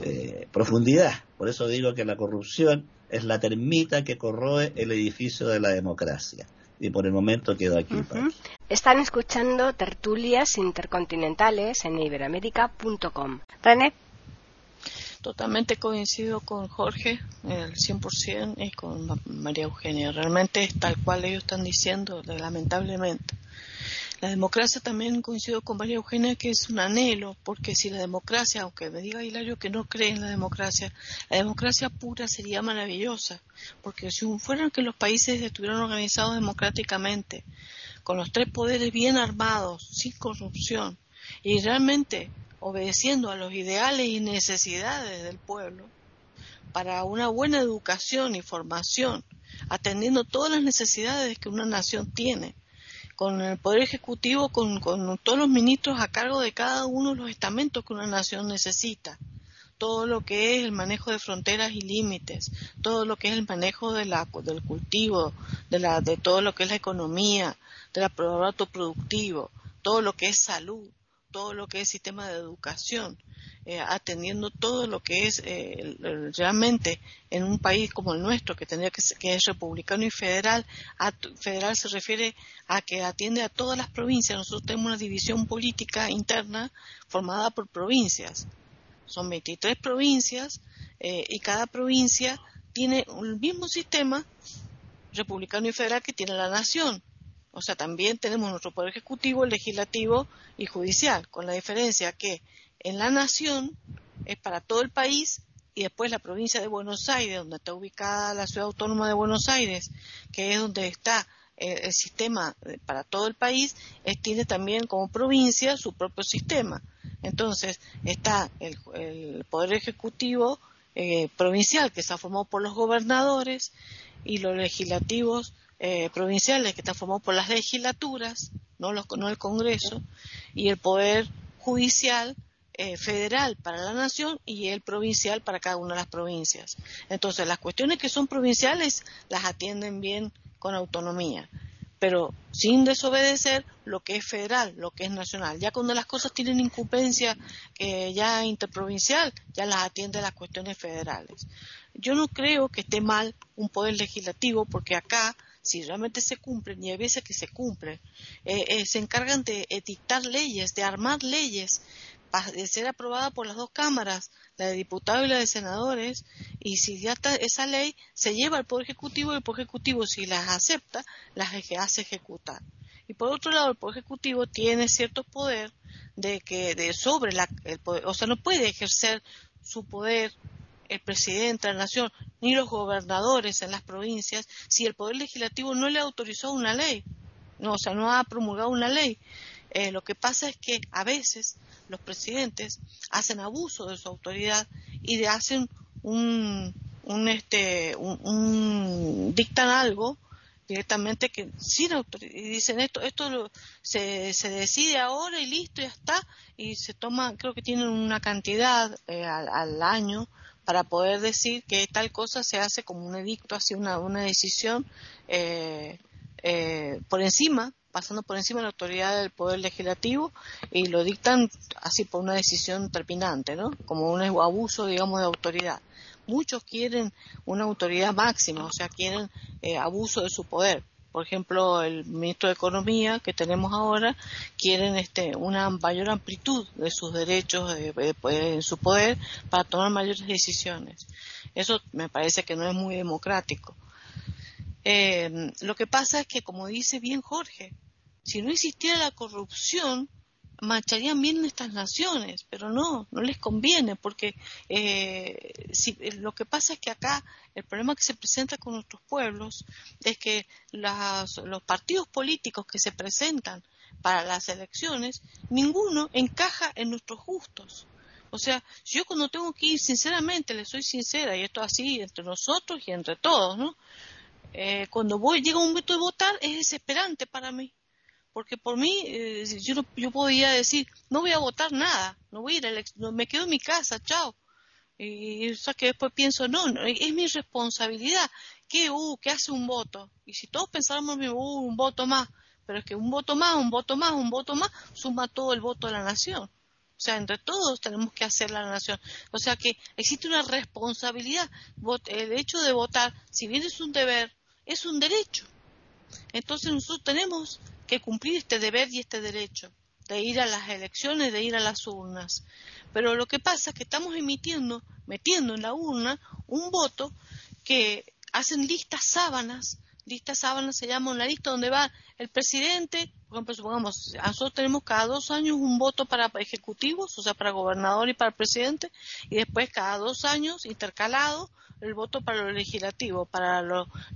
eh, profundidad. Por eso digo que la corrupción es la termita que corroe el edificio de la democracia. Y por el momento quedo aquí. Están escuchando tertulias intercontinentales en iberoamérica.com. René. Totalmente coincido con Jorge, el 100%, y con María Eugenia. Realmente es tal cual ellos están diciendo, lamentablemente. La democracia también coincido con María Eugenia que es un anhelo, porque si la democracia, aunque me diga Hilario que no cree en la democracia, la democracia pura sería maravillosa, porque si fueran que los países estuvieran organizados democráticamente, con los tres poderes bien armados, sin corrupción, y realmente obedeciendo a los ideales y necesidades del pueblo, para una buena educación y formación, atendiendo todas las necesidades que una nación tiene, con el Poder Ejecutivo, con, todos los ministros a cargo de cada uno de los estamentos que una nación necesita. Todo lo que es el manejo de fronteras y límites, todo lo que es el manejo de la, del cultivo, de, la, de todo lo que es la economía, del aparato productivo, todo lo que es salud, todo lo que es sistema de educación, eh, atendiendo todo lo que es eh, realmente en un país como el nuestro, que tendría que, ser, que es republicano y federal, federal se refiere a que atiende a todas las provincias. Nosotros tenemos una división política interna formada por provincias. Son 23 provincias eh, y cada provincia tiene el mismo sistema republicano y federal que tiene la nación. O sea, también tenemos nuestro poder ejecutivo, legislativo y judicial, con la diferencia que en la nación es para todo el país y después la provincia de Buenos Aires, donde está ubicada la ciudad autónoma de Buenos Aires, que es donde está eh, el sistema para todo el país, tiene también como provincia su propio sistema. Entonces está el, Poder Ejecutivo eh, provincial, que está formado por los gobernadores, y los legislativos eh, provinciales, que están formados por las legislaturas, no, los, no el Congreso, y el Poder Judicial, eh, federal para la nación y el provincial para cada una de las provincias. Entonces, las cuestiones que son provinciales las atienden bien con autonomía, pero sin desobedecer lo que es federal, lo que es nacional. Ya cuando las cosas tienen incumbencia eh, ya interprovincial, ya las atiende las cuestiones federales. Yo no creo que esté mal un poder legislativo porque acá si realmente se cumplen, y hay veces que se cumplen, eh, se encargan de dictar leyes, de armar leyes de ser aprobada por las dos cámaras, la de diputados y la de senadores, y si ya está esa ley, se lleva al Poder Ejecutivo y el Poder Ejecutivo, si las acepta, las hace ejecutar. Y por otro lado, el Poder Ejecutivo tiene cierto poder de que de sobre la, el poder, o sea, no puede ejercer su poder el presidente de la nación ni los gobernadores en las provincias si el poder legislativo no le autorizó una ley, no, o sea, no ha promulgado una ley. Eh, lo que pasa es que a veces los presidentes hacen abuso de su autoridad y hacen un, un este un, dictan algo directamente que sin autoridad y dicen esto esto se, se decide ahora y listo ya está y se toma creo que tienen una cantidad eh, al, año para poder decir que tal cosa se hace como un edicto así una, una decisión eh, por encima pasando por encima de la autoridad del poder legislativo y lo dictan así por una decisión terminante, ¿no? Como un abuso, digamos, de autoridad. Muchos quieren una autoridad máxima, o sea, quieren eh, abuso de su poder. Por ejemplo, el ministro de Economía que tenemos ahora quieren este, una mayor amplitud de sus derechos en su poder para tomar mayores decisiones. Eso me parece que no es muy democrático. Eh, lo que pasa es que, como dice bien Jorge, si no existiera la corrupción, marcharían bien estas naciones, pero no, no les conviene, porque eh, si, eh, lo que pasa es que acá el problema que se presenta con nuestros pueblos es que los partidos políticos que se presentan para las elecciones, ninguno encaja en nuestros gustos. O sea, yo cuando tengo que ir, sinceramente, le soy sincera, y esto así entre nosotros y entre todos, ¿no? Eh, cuando voy, llega un momento de votar, es desesperante para mí porque por mí eh, yo, podía decir, no voy a votar nada, no voy a ir, a me quedo en mi casa, chao. Y, o sea que después pienso, no, es mi responsabilidad. ¿Qué, uh, ¿Qué hace un voto? Y si todos pensáramos, uh, un voto más, pero es que un voto más, un voto más, un voto más, suma todo el voto de la nación. O sea, entre todos tenemos que hacer la nación. O sea que existe una responsabilidad. El hecho de votar, si bien es un deber, es un derecho. Entonces nosotros tenemos que cumplir este deber y este derecho de ir a las elecciones, de ir a las urnas. Pero lo que pasa es que estamos emitiendo, metiendo en la urna un voto que hacen listas sábanas, listas sábanas se llama una lista donde va el presidente, por ejemplo, supongamos, nosotros tenemos cada dos años un voto para ejecutivos, o sea, para gobernador y para presidente, y después cada dos años intercalado el voto para lo legislativo, para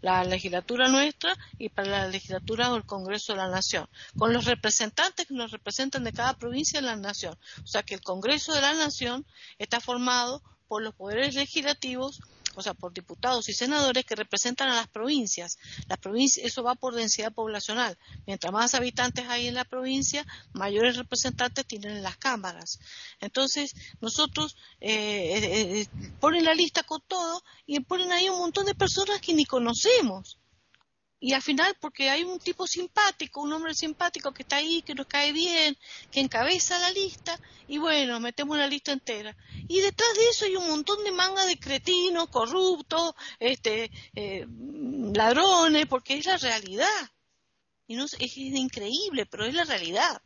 la legislatura nuestra y para la legislatura del Congreso de la Nación, con los representantes que nos representan de cada provincia de la Nación. O sea que el Congreso de la Nación está formado por los poderes legislativos, o sea, por diputados y senadores que representan a las provincias. Las provincias, eso va por densidad poblacional. Mientras más habitantes hay en la provincia, mayores representantes tienen en las cámaras. Entonces, nosotros eh, eh, eh, ponen la lista con todo y ponen ahí un montón de personas que ni conocemos y al final porque hay un tipo simpático, un hombre simpático que está ahí, que nos cae bien, que encabeza la lista y bueno, metemos la lista entera. Y detrás de eso hay un montón de manga de cretinos, corruptos, este, eh, ladrones, porque es la realidad. Y no, es, increíble, pero es la realidad.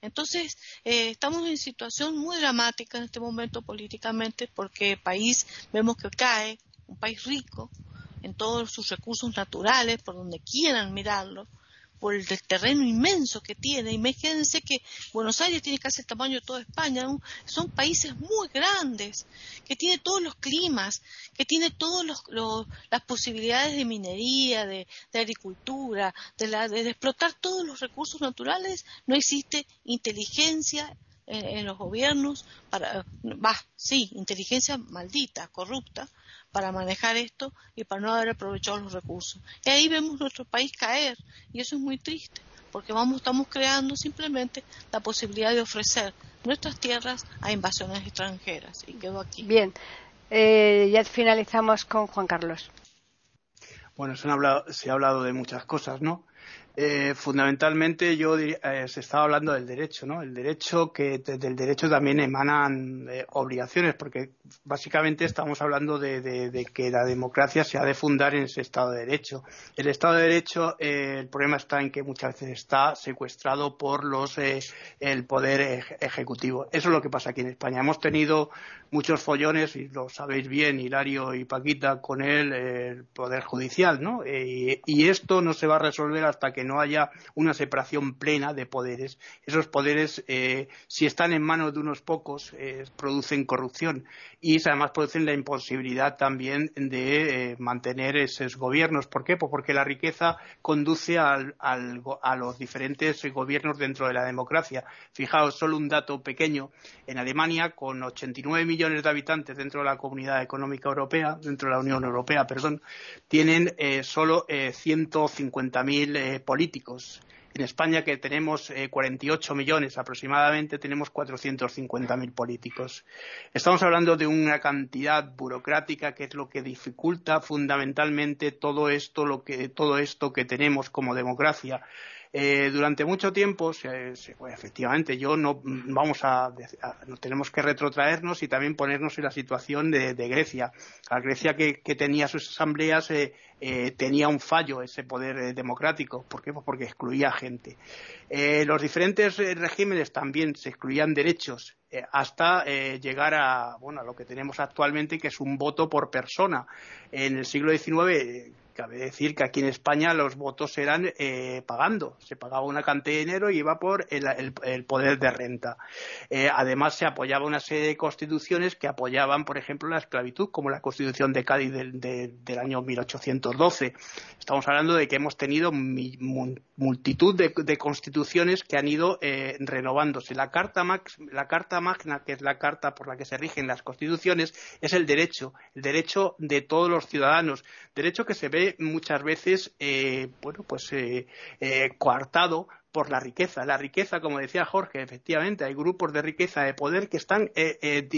Entonces, eh, estamos en situación muy dramática en este momento políticamente porque el país vemos que cae, un país rico, en todos sus recursos naturales, por donde quieran mirarlo, por el terreno inmenso que tiene. Imagínense que Buenos Aires tiene casi el tamaño de toda España. Son países muy grandes, que tiene todos los climas, que tiene todas las posibilidades de minería, de, agricultura, de, de, explotar todos los recursos naturales. No existe inteligencia en, los gobiernos para, va, sí, inteligencia maldita, corrupta, para manejar esto y para no haber aprovechado los recursos. Y ahí vemos nuestro país caer y eso es muy triste porque vamos, estamos creando simplemente la posibilidad de ofrecer nuestras tierras a invasiones extranjeras. Y quedo aquí. Bien, eh, ya finalizamos con Juan Carlos. Bueno, se, hablado, se ha hablado de muchas cosas, ¿no? Eh, fundamentalmente yo eh, se estaba hablando del derecho, ¿no? El derecho que del derecho también emanan eh, obligaciones, porque básicamente estamos hablando de, que la democracia se ha de fundar en ese Estado de Derecho. El Estado de Derecho, el problema está en que muchas veces está secuestrado por los el poder ejecutivo. Eso es lo que pasa aquí en España. Hemos tenido muchos follones, y lo sabéis bien, Hilario y Paquita, con el, poder judicial, ¿no? y esto no se va a resolver hasta que no haya una separación plena de poderes. Esos poderes, eh, si están en manos de unos pocos, eh, producen corrupción y además producen la imposibilidad también de eh, mantener esos gobiernos. ¿Por qué? Pues porque la riqueza conduce a los diferentes gobiernos dentro de la democracia. Fijaos, solo un dato pequeño. En Alemania, con 89 millones de habitantes dentro de la Comunidad Económica Europea, dentro de la Unión Europea, perdón, tienen solo 150.000 políticos. En España, que tenemos 48 eh, millones aproximadamente, tenemos 450.000 políticos. Estamos hablando de una cantidad burocrática que es lo que dificulta fundamentalmente todo esto, lo que, todo esto que tenemos como democracia. Eh, durante mucho tiempo, efectivamente, yo no vamos a, no tenemos que retrotraernos y también ponernos en la situación de, Grecia. La Grecia que, tenía sus asambleas eh, eh, tenía un fallo ese poder democrático. ¿Por qué? Pues porque excluía gente. los diferentes regímenes también se excluían derechos hasta llegar a, bueno, a lo que tenemos actualmente, que es un voto por persona. En el siglo XIX Cabe decir que aquí en España los votos eran eh, pagando. Se pagaba una cantidad de dinero y iba por el, poder de renta. Eh, además, se apoyaba una serie de constituciones que apoyaban, por ejemplo, la esclavitud, como la Constitución de Cádiz del, año 1812. Estamos hablando de que hemos tenido multitud de, constituciones que han ido eh, renovándose. La carta, la carta Magna, que es la carta por la que se rigen las constituciones, es el derecho, el derecho de todos los ciudadanos, derecho que se ve muchas veces, eh, bueno, pues eh, eh, coartado por la riqueza. La riqueza, como decía Jorge, efectivamente, hay grupos de riqueza, de poder que están eh, eh,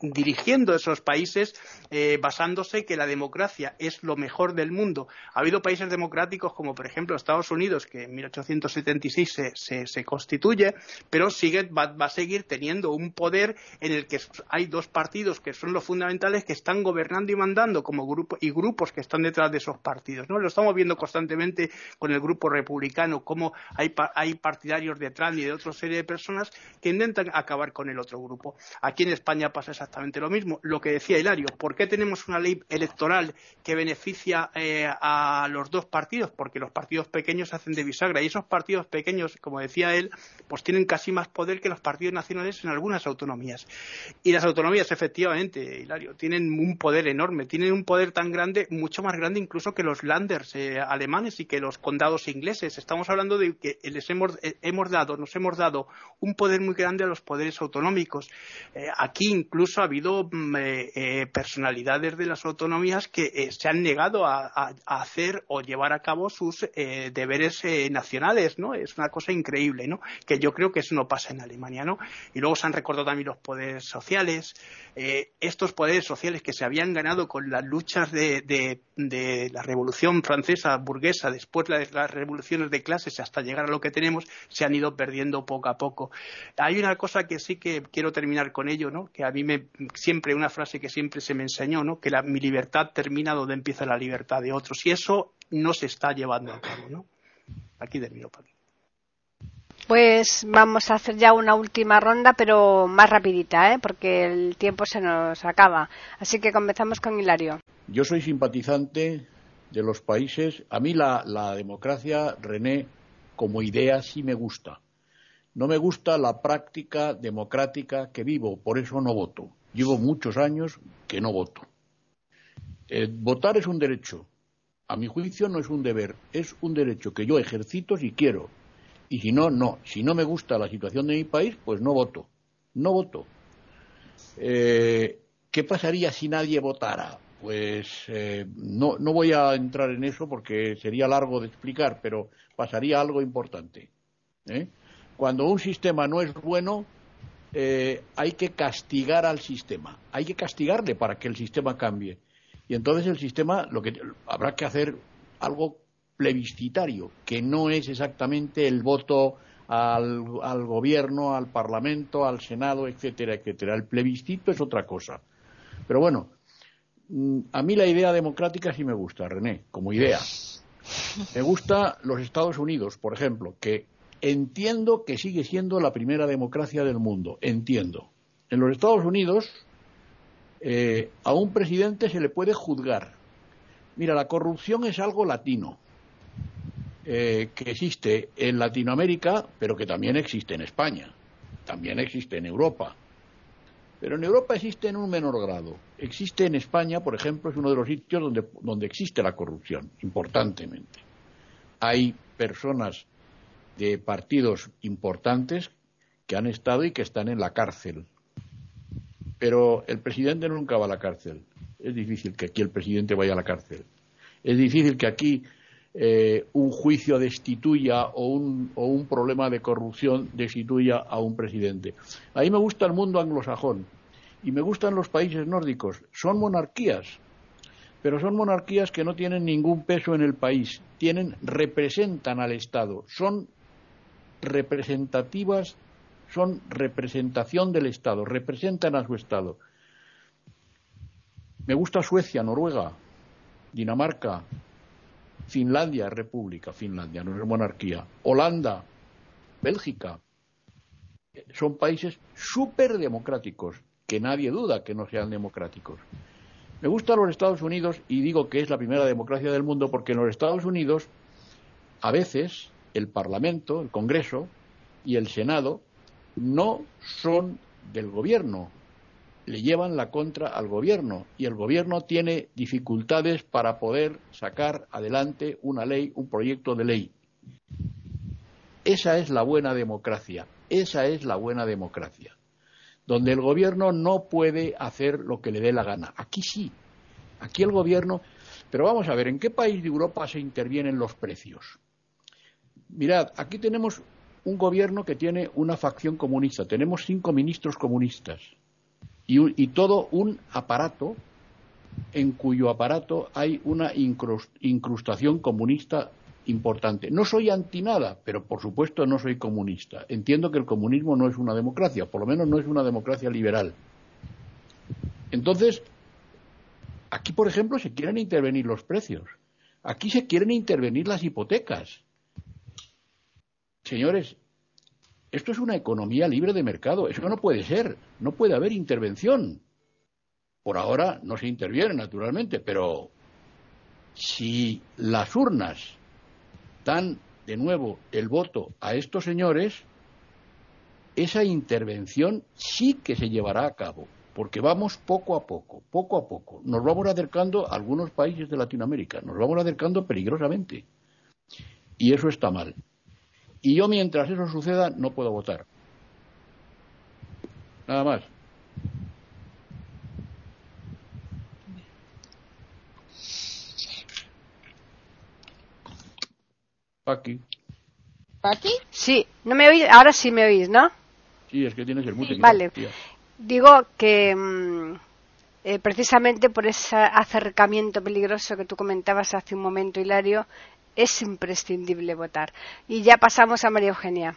dirigiendo esos países eh, basándose que la democracia es lo mejor del mundo. Ha habido países democráticos como, por ejemplo, Estados Unidos, que en 1876 se, se, constituye, pero sigue, va, a seguir teniendo un poder en el que hay dos partidos que son los fundamentales que están gobernando y mandando como grupo y grupos que están detrás de esos partidos. ¿no? Lo estamos viendo constantemente con el grupo republicano, cómo hay, hay partidarios de Trump y de otra serie de personas que intentan acabar con el otro grupo. Aquí en España pasa exactamente lo mismo. Lo que decía Hilario, ¿por qué tenemos una ley electoral que beneficia eh, a los dos partidos? Porque los partidos pequeños hacen de bisagra y esos partidos pequeños, como decía él, pues tienen casi más poder que los partidos nacionales en algunas autonomías. Y las autonomías, efectivamente, Hilario, tienen un poder enorme, tienen un poder tan grande, mucho más grande incluso que los landers eh, alemanes y que los condados ingleses. Estamos hablando de que hemos, eh, hemos dado, nos hemos dado un poder muy grande a los poderes autonómicos. aquí incluso ha habido mm, personalidades de las autonomías que se han negado a, hacer o llevar a cabo sus deberes nacionales, ¿no? Es una cosa increíble, ¿no? Que yo creo que eso no pasa en Alemania, ¿no? Y luego se han recordado también los poderes sociales, eh, estos poderes sociales que se habían ganado con las luchas de, la Revolución Francesa burguesa, después de las revoluciones de clases hasta llegar a lo que tenemos, se han ido perdiendo poco a poco. Hay una cosa que sí que quiero terminar con ello, ¿no? Que a mí me siempre una frase que siempre se me enseñó, ¿no? Que la, mi libertad termina donde empieza la libertad de otros y eso no se está llevando a cabo, ¿no? Aquí termino, Paqui. Pues vamos a hacer ya una última ronda, pero más rapidita, ¿eh? porque el tiempo se nos acaba. Así que comenzamos con Hilario. Yo soy simpatizante de los países. A mí la, la democracia, René, como idea sí me gusta. No me gusta la práctica democrática que vivo, por eso no voto. Llevo muchos años que no voto. Eh, votar es un derecho. A mi juicio no es un deber, es un derecho que yo ejercito si quiero y si no, no. Si no me gusta la situación de mi país, pues no voto. No voto. Eh, ¿Qué pasaría si nadie votara? Pues eh, no, no voy a entrar en eso porque sería largo de explicar, pero pasaría algo importante. ¿eh? Cuando un sistema no es bueno, hay que castigar al sistema. Hay que castigarle para que el sistema cambie. Y entonces el sistema, lo que habrá que hacer algo plebiscitario, que no es exactamente el voto al, gobierno, al parlamento, al senado, etcétera, etcétera. El plebiscito es otra cosa. Pero bueno, a mí la idea democrática sí me gusta, René, como idea. Me gusta los Estados Unidos, por ejemplo, que entiendo que sigue siendo la primera democracia del mundo. Entiendo. En los Estados Unidos eh, a un presidente se le puede juzgar. Mira, la corrupción es algo latino. Eh, que existe en Latinoamérica, pero que también existe en España, también existe en Europa. Pero en Europa existe en un menor grado. Existe en España, por ejemplo, es uno de los sitios donde, existe la corrupción, importantemente. Hay personas de partidos importantes que han estado y que están en la cárcel. Pero el presidente nunca va a la cárcel. Es difícil que aquí el presidente vaya a la cárcel. Es difícil que aquí eh, un juicio destituya o un, o un problema de corrupción destituya a un presidente. A mí me gusta el mundo anglosajón y me gustan los países nórdicos. Son monarquías, pero son monarquías que no tienen ningún peso en el país. Tienen, representan al Estado, son representativas, son representación del Estado, representan a su Estado. Me gusta Suecia, Noruega, Dinamarca, Finlandia república, Finlandia no es monarquía. Holanda, Bélgica, son países súper democráticos, que nadie duda que no sean democráticos. Me gustan los Estados Unidos y digo que es la primera democracia del mundo porque en los Estados Unidos a veces el Parlamento, el Congreso y el Senado no son del gobierno, le llevan la contra al gobierno y el gobierno tiene dificultades para poder sacar adelante una ley, un proyecto de ley. Esa es la buena democracia, esa es la buena democracia, donde el gobierno no puede hacer lo que le dé la gana. Aquí sí, aquí el gobierno. Pero vamos a ver, ¿en qué país de Europa se intervienen los precios? Mirad, aquí tenemos un gobierno que tiene una facción comunista. Tenemos cinco ministros comunistas y, todo un aparato en cuyo aparato hay una incrustación comunista importante. No soy anti nada, pero por supuesto no soy comunista. Entiendo que el comunismo no es una democracia, por lo menos no es una democracia liberal. Entonces, aquí, por ejemplo, se quieren intervenir los precios. Aquí se quieren intervenir las hipotecas. Señores, esto es una economía libre de mercado. Eso no puede ser. No puede haber intervención. Por ahora no se interviene, naturalmente, pero si las urnas dan de nuevo el voto a estos señores, esa intervención sí que se llevará a cabo, porque vamos poco a poco, poco a poco. Nos vamos acercando a algunos países de Latinoamérica, nos vamos acercando peligrosamente. Y eso está mal. Y yo mientras eso suceda no puedo votar. Nada más. Paqui. ¿Paqui? Sí, no me oís, ahora sí me oís, ¿no? Sí, es que tienes el mute. Vale. Digo que mm, eh, precisamente por ese acercamiento peligroso que tú comentabas hace un momento, Hilario, es imprescindible votar. Y ya pasamos a María Eugenia.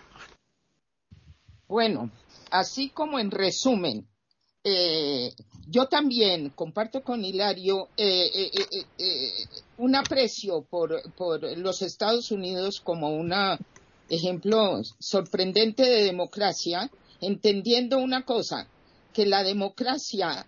Bueno, así como en resumen, eh, yo también comparto con Hilario eh, eh, un aprecio por, los Estados Unidos como un ejemplo sorprendente de democracia, entendiendo una cosa, que la democracia,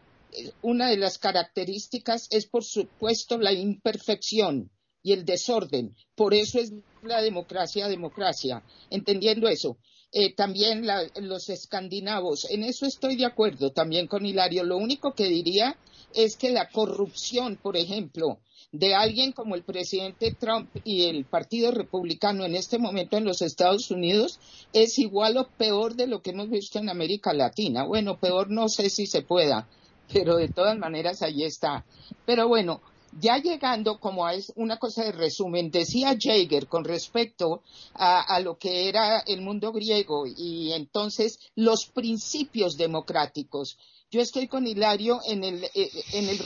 una de las características es por supuesto la imperfección y el desorden. Por eso es la democracia, democracia. Entendiendo eso. Eh, también los escandinavos, en eso estoy de acuerdo también con Hilario. Lo único que diría es que la corrupción, por ejemplo, de alguien como el presidente Trump y el Partido Republicano en este momento en los Estados Unidos es igual o peor de lo que hemos visto en América Latina. Bueno, peor no sé si se pueda, pero de todas maneras ahí está. Pero bueno, ya llegando como a una cosa de resumen, decía Jaeger con respecto a, lo que era el mundo griego y entonces los principios democráticos. Yo estoy con Hilario en, el, eh, en, el,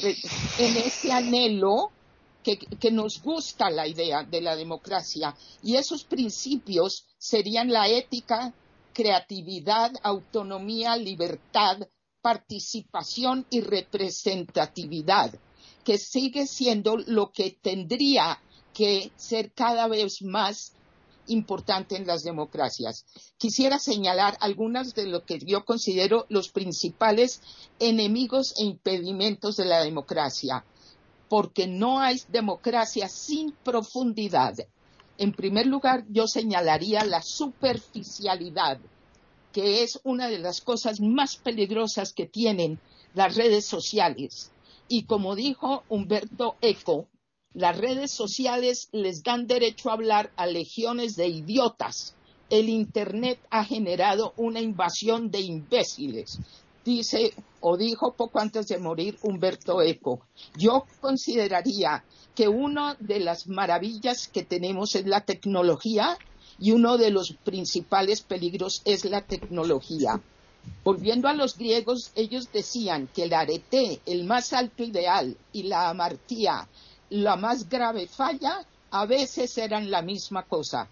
en ese anhelo que, que, nos gusta la idea de la democracia y esos principios serían la ética, creatividad, autonomía, libertad, participación y representatividad que sigue siendo lo que tendría que ser cada vez más importante en las democracias. Quisiera señalar algunas de lo que yo considero los principales enemigos e impedimentos de la democracia, porque no hay democracia sin profundidad. En primer lugar, yo señalaría la superficialidad, que es una de las cosas más peligrosas que tienen las redes sociales y como dijo Humberto Eco, las redes sociales les dan derecho a hablar a legiones de idiotas. El Internet ha generado una invasión de imbéciles, dice o dijo poco antes de morir Humberto Eco. Yo consideraría que una de las maravillas que tenemos es la tecnología y uno de los principales peligros es la tecnología. Volviendo a los griegos, ellos decían que el arete, el más alto ideal, y la amartía, la más grave falla, a veces eran la misma cosa.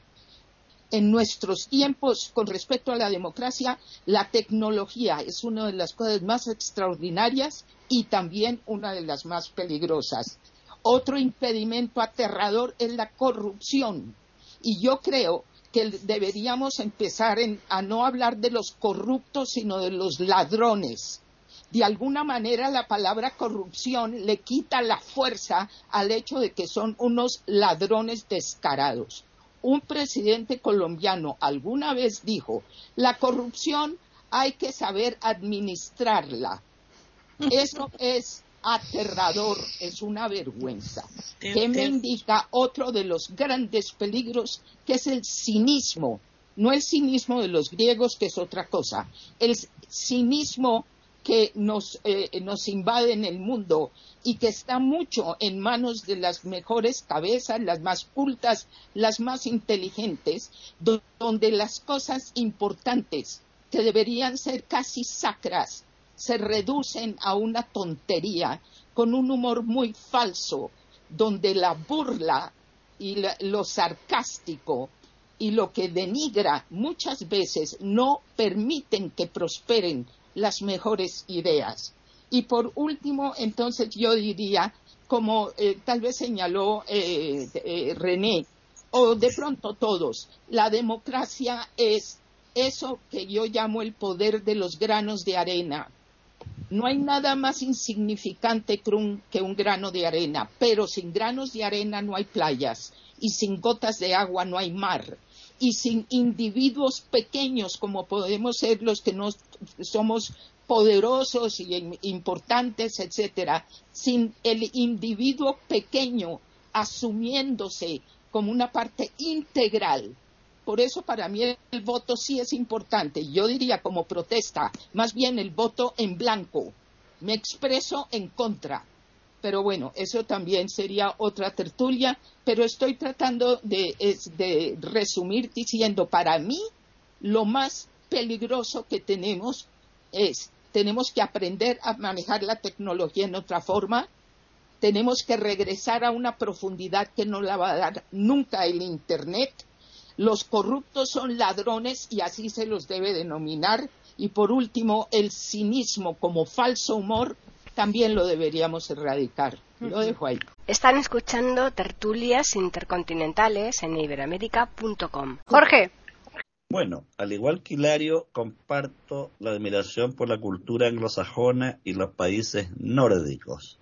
En nuestros tiempos, con respecto a la democracia, la tecnología es una de las cosas más extraordinarias y también una de las más peligrosas. Otro impedimento aterrador es la corrupción. Y yo creo que deberíamos empezar a no hablar de los corruptos, sino de los ladrones. De alguna manera la palabra corrupción le quita la fuerza al hecho de que son unos ladrones descarados. Un presidente colombiano alguna vez dijo, la corrupción hay que saber administrarla. Eso es aterrador, es una vergüenza. Que me indica otro de los grandes peligros, que es el cinismo. No el cinismo de los griegos, que es otra cosa. El cinismo que nos, eh, nos invaden el mundo y que está mucho en manos de las mejores cabezas, las más cultas, las más inteligentes, donde las cosas importantes que deberían ser casi sacras se reducen a una tontería con un humor muy falso, donde la burla y lo sarcástico y lo que denigra muchas veces no permiten que prosperen las mejores ideas. Y por último, entonces yo diría, como eh, tal vez señaló eh, eh, René, o de pronto todos, la democracia es eso que yo llamo el poder de los granos de arena. No hay nada más insignificante que un grano de arena, pero sin granos de arena no hay playas y sin gotas de agua no hay mar y sin individuos pequeños como podemos ser los que no somos poderosos y importantes, etcétera, sin el individuo pequeño asumiéndose como una parte integral. Por eso para mí el voto sí es importante. Yo diría como protesta, más bien el voto en blanco. Me expreso en contra pero bueno, eso también sería otra tertulia, pero estoy tratando de, resumir diciendo, para mí, lo más peligroso que tenemos es, tenemos que aprender a manejar la tecnología en otra forma, tenemos que regresar a una profundidad que no la va a dar nunca el Internet, los corruptos son ladrones y así se los debe denominar, y por último, el cinismo como falso humor también lo deberíamos erradicar. Lo dejo ahí. Están escuchando tertulias intercontinentales en iberamérica.com. Jorge. Bueno, al igual que Hilario, comparto la admiración por la cultura anglosajona y los países nórdicos.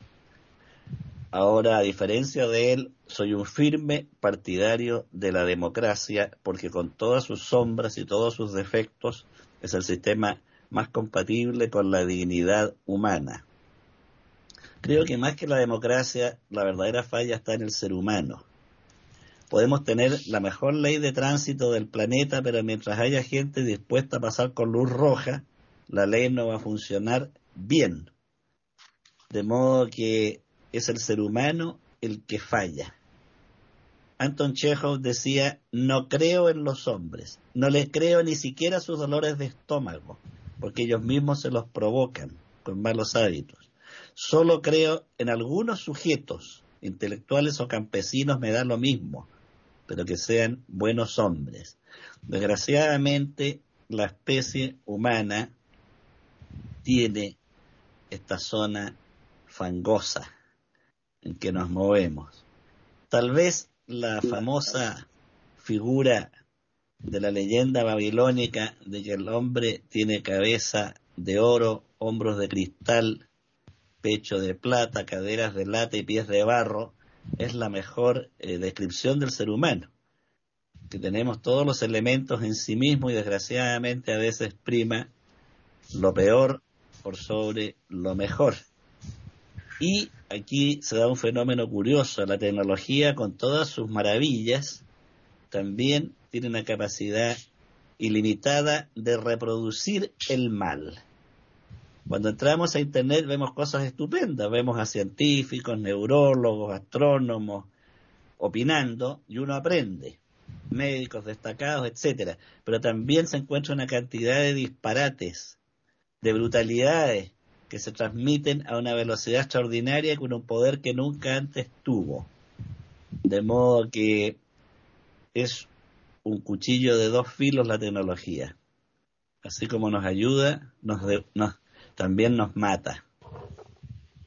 Ahora, a diferencia de él, soy un firme partidario de la democracia porque con todas sus sombras y todos sus defectos es el sistema más compatible con la dignidad humana. Creo que más que la democracia, la verdadera falla está en el ser humano. Podemos tener la mejor ley de tránsito del planeta, pero mientras haya gente dispuesta a pasar con luz roja, la ley no va a funcionar bien. De modo que es el ser humano el que falla. Anton Chekhov decía, no creo en los hombres, no les creo ni siquiera sus dolores de estómago, porque ellos mismos se los provocan con malos hábitos. Solo creo en algunos sujetos, intelectuales o campesinos, me da lo mismo, pero que sean buenos hombres. Desgraciadamente, la especie humana tiene esta zona fangosa en que nos movemos. Tal vez la famosa figura de la leyenda babilónica de que el hombre tiene cabeza de oro, hombros de cristal pecho de plata, caderas de lata y pies de barro, es la mejor eh, descripción del ser humano, que tenemos todos los elementos en sí mismo y desgraciadamente a veces prima lo peor por sobre lo mejor. Y aquí se da un fenómeno curioso, la tecnología con todas sus maravillas también tiene una capacidad ilimitada de reproducir el mal. Cuando entramos a Internet vemos cosas estupendas, vemos a científicos, neurólogos, astrónomos opinando y uno aprende, médicos destacados, etcétera. Pero también se encuentra una cantidad de disparates, de brutalidades que se transmiten a una velocidad extraordinaria con un poder que nunca antes tuvo. De modo que es un cuchillo de dos filos la tecnología. Así como nos ayuda, nos, nos también nos mata.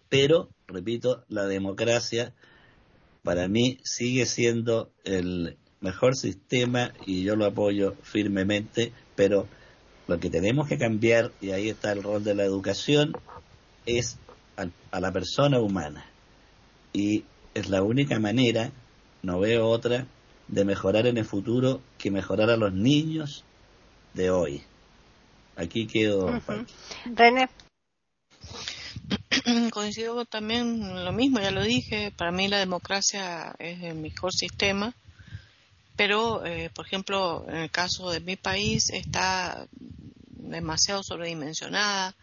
Pero, repito, la democracia para mí sigue siendo el mejor sistema y yo lo apoyo firmemente, pero lo que tenemos que cambiar, y ahí está el rol de la educación, es a, la persona humana. Y es la única manera, no veo otra, de mejorar en el futuro que mejorar a los niños de hoy. Aquí quedo. René. Coincido también lo mismo, ya lo dije, para mí la democracia es el mejor sistema, pero, eh, por ejemplo, en el caso de mi país está demasiado sobredimensionada,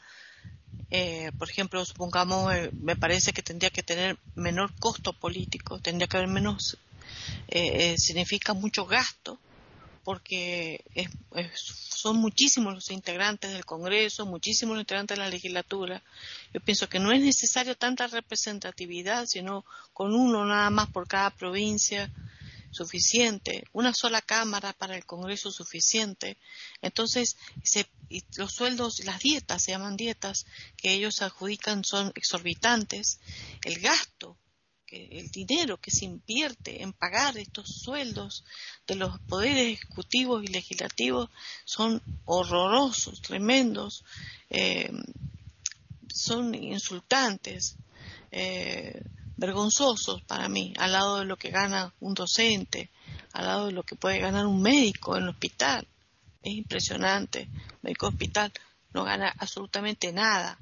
eh, por ejemplo, supongamos, eh, me parece que tendría que tener menor costo político, tendría que haber menos, eh, significa mucho gasto, porque son muchísimos los integrantes del Congreso, muchísimos los integrantes de la legislatura. Yo pienso que no es necesario tanta representatividad, sino con uno nada más por cada provincia suficiente, una sola cámara para el Congreso suficiente. Entonces, los sueldos, las dietas, se llaman dietas, que ellos adjudican son exorbitantes. El gasto, el dinero que se invierte en pagar estos sueldos de los poderes ejecutivos y legislativos son horrorosos, tremendos, eh, son insultantes. Eh, vergonzosos para mí, al lado de lo que gana un docente, al lado de lo que puede ganar un médico en el hospital. Es impresionante. Médico hospital no gana absolutamente nada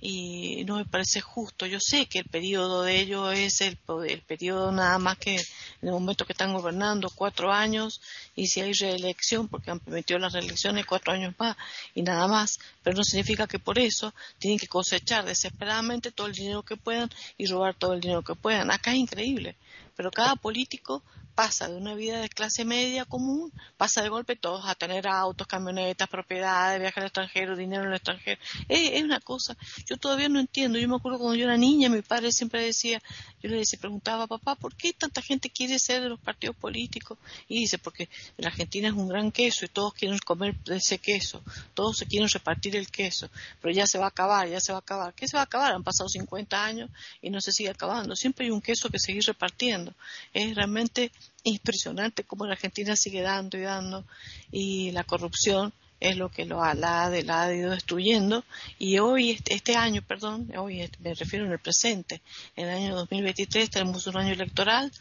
y no me parece justo. Yo sé que el periodo de ellos es el, el periodo nada más que en el momento que están gobernando, cuatro años, y si hay reelección, porque han permitido las reelecciones, cuatro años más y nada más, pero no significa que por eso tienen que cosechar desesperadamente todo el dinero que puedan y robar todo el dinero que puedan. Acá es increíble, pero cada político pasa de una vida de clase media común, pasa de golpe todos a tener autos, camionetas, propiedades, viajar al extranjero, dinero en el extranjero. Es, una cosa, yo todavía no entiendo. Yo me acuerdo cuando yo era niña, mi padre siempre decía, yo le decía, preguntaba papá, ¿por qué tanta gente quiere ser de los partidos políticos? Y dice, porque la Argentina es un gran queso y todos quieren comer ese queso, todos se quieren repartir el queso, pero ya se va a acabar, ya se va a acabar. ¿Qué se va a acabar? Han pasado 50 años y no se sigue acabando. Siempre hay un queso que seguir repartiendo. Es realmente impresionante cómo la Argentina sigue dando y dando y la corrupción es lo que lo ha, la, ha ido destruyendo y hoy, este, este, año, perdón, hoy me refiero en el presente, en el año 2023 tenemos un año electoral,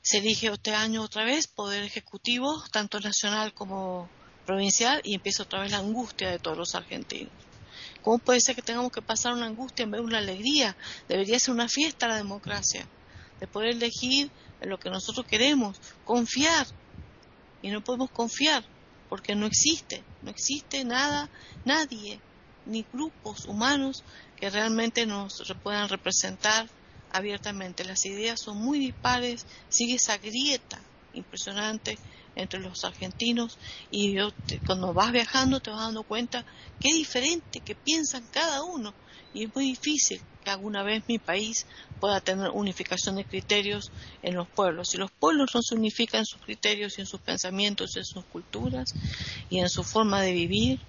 se elige este año otra vez poder ejecutivo, tanto nacional como provincial, y empieza otra vez la angustia de todos los argentinos. ¿Cómo puede ser que tengamos que pasar una angustia en vez de una alegría? Debería ser una fiesta la democracia, de poder elegir lo que nosotros queremos, confiar. Y no podemos confiar porque no existe, no existe nada, nadie, ni grupos humanos que realmente nos puedan representar abiertamente. Las ideas son muy dispares, sigue esa grieta impresionante entre los argentinos y cuando vas viajando te vas dando cuenta qué diferente que piensan cada uno y es muy difícil que alguna vez mi país pueda tener unificación de criterios en los pueblos. Si los pueblos no se unifican en sus criterios y en sus pensamientos, en sus culturas y en su forma de vivir,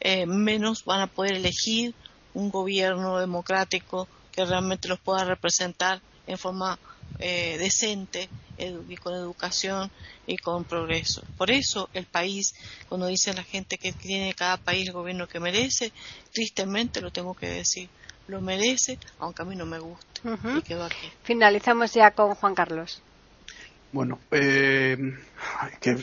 eh, menos van a poder elegir un gobierno democrático que realmente los pueda representar en forma eh, decente y con educación y con progreso. Por eso el país, cuando dice la gente que tiene cada país el gobierno que merece, tristemente lo tengo que decir, lo merece, aunque a mí no me guste. Y quedo aquí. Finalizamos ya con Juan Carlos. Bueno, eh,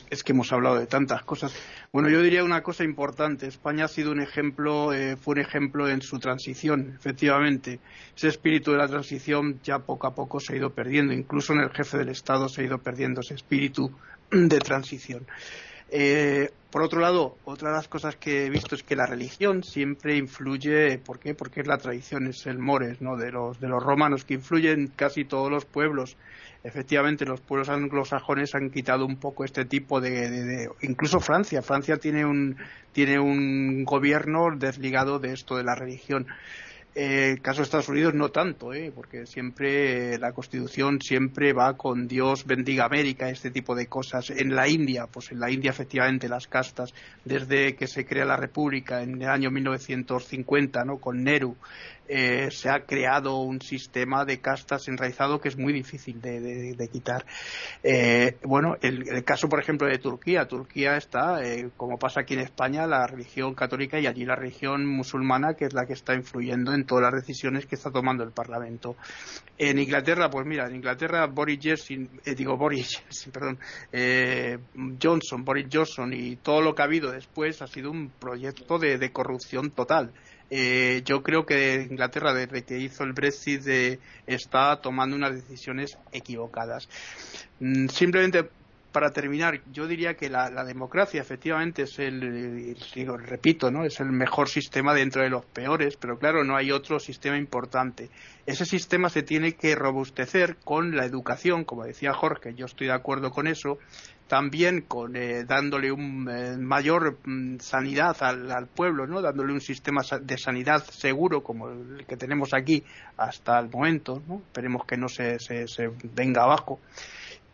es que hemos hablado de tantas cosas. Bueno, yo diría una cosa importante. España ha sido un ejemplo, eh, fue un ejemplo en su transición, efectivamente. Ese espíritu de la transición ya poco a poco se ha ido perdiendo. Incluso en el jefe del Estado se ha ido perdiendo ese espíritu de transición. Eh, por otro lado, otra de las cosas que he visto es que la religión siempre influye, ¿por qué? Porque es la tradición, es el mores, ¿no? De los, de los romanos, que influyen en casi todos los pueblos efectivamente los pueblos anglosajones han quitado un poco este tipo de, incluso Francia Francia tiene un tiene un gobierno desligado de esto de la religión el caso de Estados Unidos no tanto, ¿eh? porque siempre la Constitución siempre va con Dios bendiga América, este tipo de cosas. En la India, pues en la India efectivamente las castas, desde que se crea la República en el año 1950, ¿no? con Nehru, eh, se ha creado un sistema de castas enraizado que es muy difícil de, quitar. Eh, bueno, el, caso, por ejemplo, de Turquía. Turquía está, eh, como pasa aquí en España, la religión católica y allí la religión musulmana, que es la que está influyendo en todas las decisiones que está tomando el Parlamento. En Inglaterra, pues mira, en Inglaterra Boris Johnson, digo Boris, perdón, Johnson, Boris Johnson y todo lo que ha habido después ha sido un proyecto de corrupción total. Eh, yo creo que Inglaterra, desde que hizo el Brexit, está tomando unas decisiones equivocadas. Mm, simplemente para terminar, yo diría que la, democracia efectivamente es el, digo, repito, ¿no? Es el mejor sistema dentro de los peores, pero claro, no hay otro sistema importante. Ese sistema se tiene que robustecer con la educación, como decía Jorge, yo estoy de acuerdo con eso, también con eh, dándole un eh, mayor mm, sanidad al, pueblo, ¿no? Dándole un sistema de sanidad seguro como el que tenemos aquí hasta el momento, ¿no? Esperemos que no se, se, se venga abajo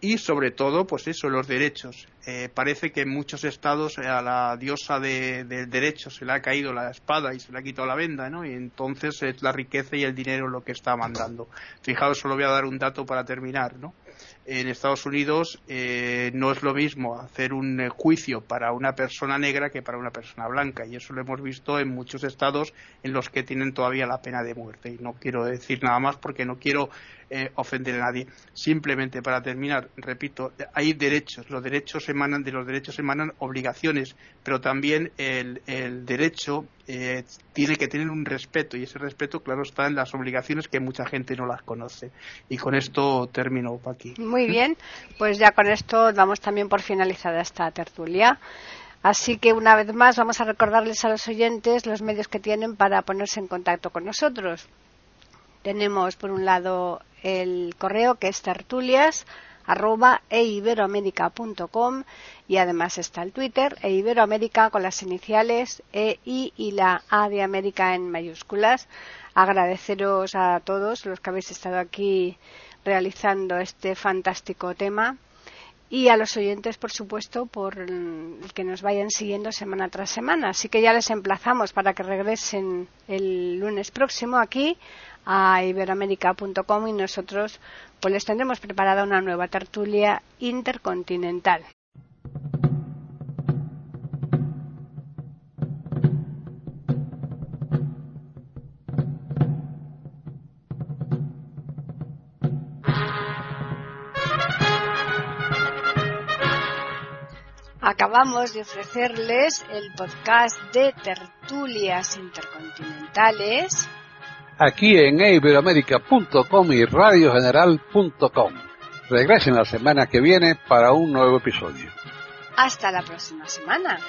y sobre todo, pues eso, los derechos. Eh, parece que en muchos estados a la diosa del derecho se le ha caído la espada y se le ha quitado la venda, ¿no? Y entonces es la riqueza y el dinero lo que está mandando. Fijaos, solo voy a dar un dato para terminar, ¿no? En Estados Unidos eh, no es lo mismo hacer un eh, juicio para una persona negra que para una persona blanca y eso lo hemos visto en muchos estados en los que tienen todavía la pena de muerte. Y no quiero decir nada más porque no quiero eh, ofender a nadie. Simplemente para terminar, repito, hay derechos, los derechos emanan, de los derechos emanan obligaciones, pero también el, derecho eh, tiene que tener un respeto y ese respeto, claro, está en las obligaciones que mucha gente no las conoce. Y con esto termino aquí. Muy bien, pues ya con esto damos también por finalizada esta tertulia. Así que una vez más vamos a recordarles a los oyentes los medios que tienen para ponerse en contacto con nosotros. Tenemos por un lado el correo que es tertulias arroba eiberoamerica.com y además está el Twitter eiberoamerica con las iniciales E, I y la A de América en mayúsculas. Agradeceros a todos los que habéis estado aquí realizando este fantástico tema y a los oyentes, por supuesto, por que nos vayan siguiendo semana tras semana. Así que ya les emplazamos para que regresen el lunes próximo aquí a iberoamérica.com y nosotros pues les tendremos preparada una nueva tertulia intercontinental. Acabamos de ofrecerles el podcast de tertulias intercontinentales aquí en iberoamerica.com y radiogeneral.com. Regresen la semana que viene para un nuevo episodio. Hasta la próxima semana.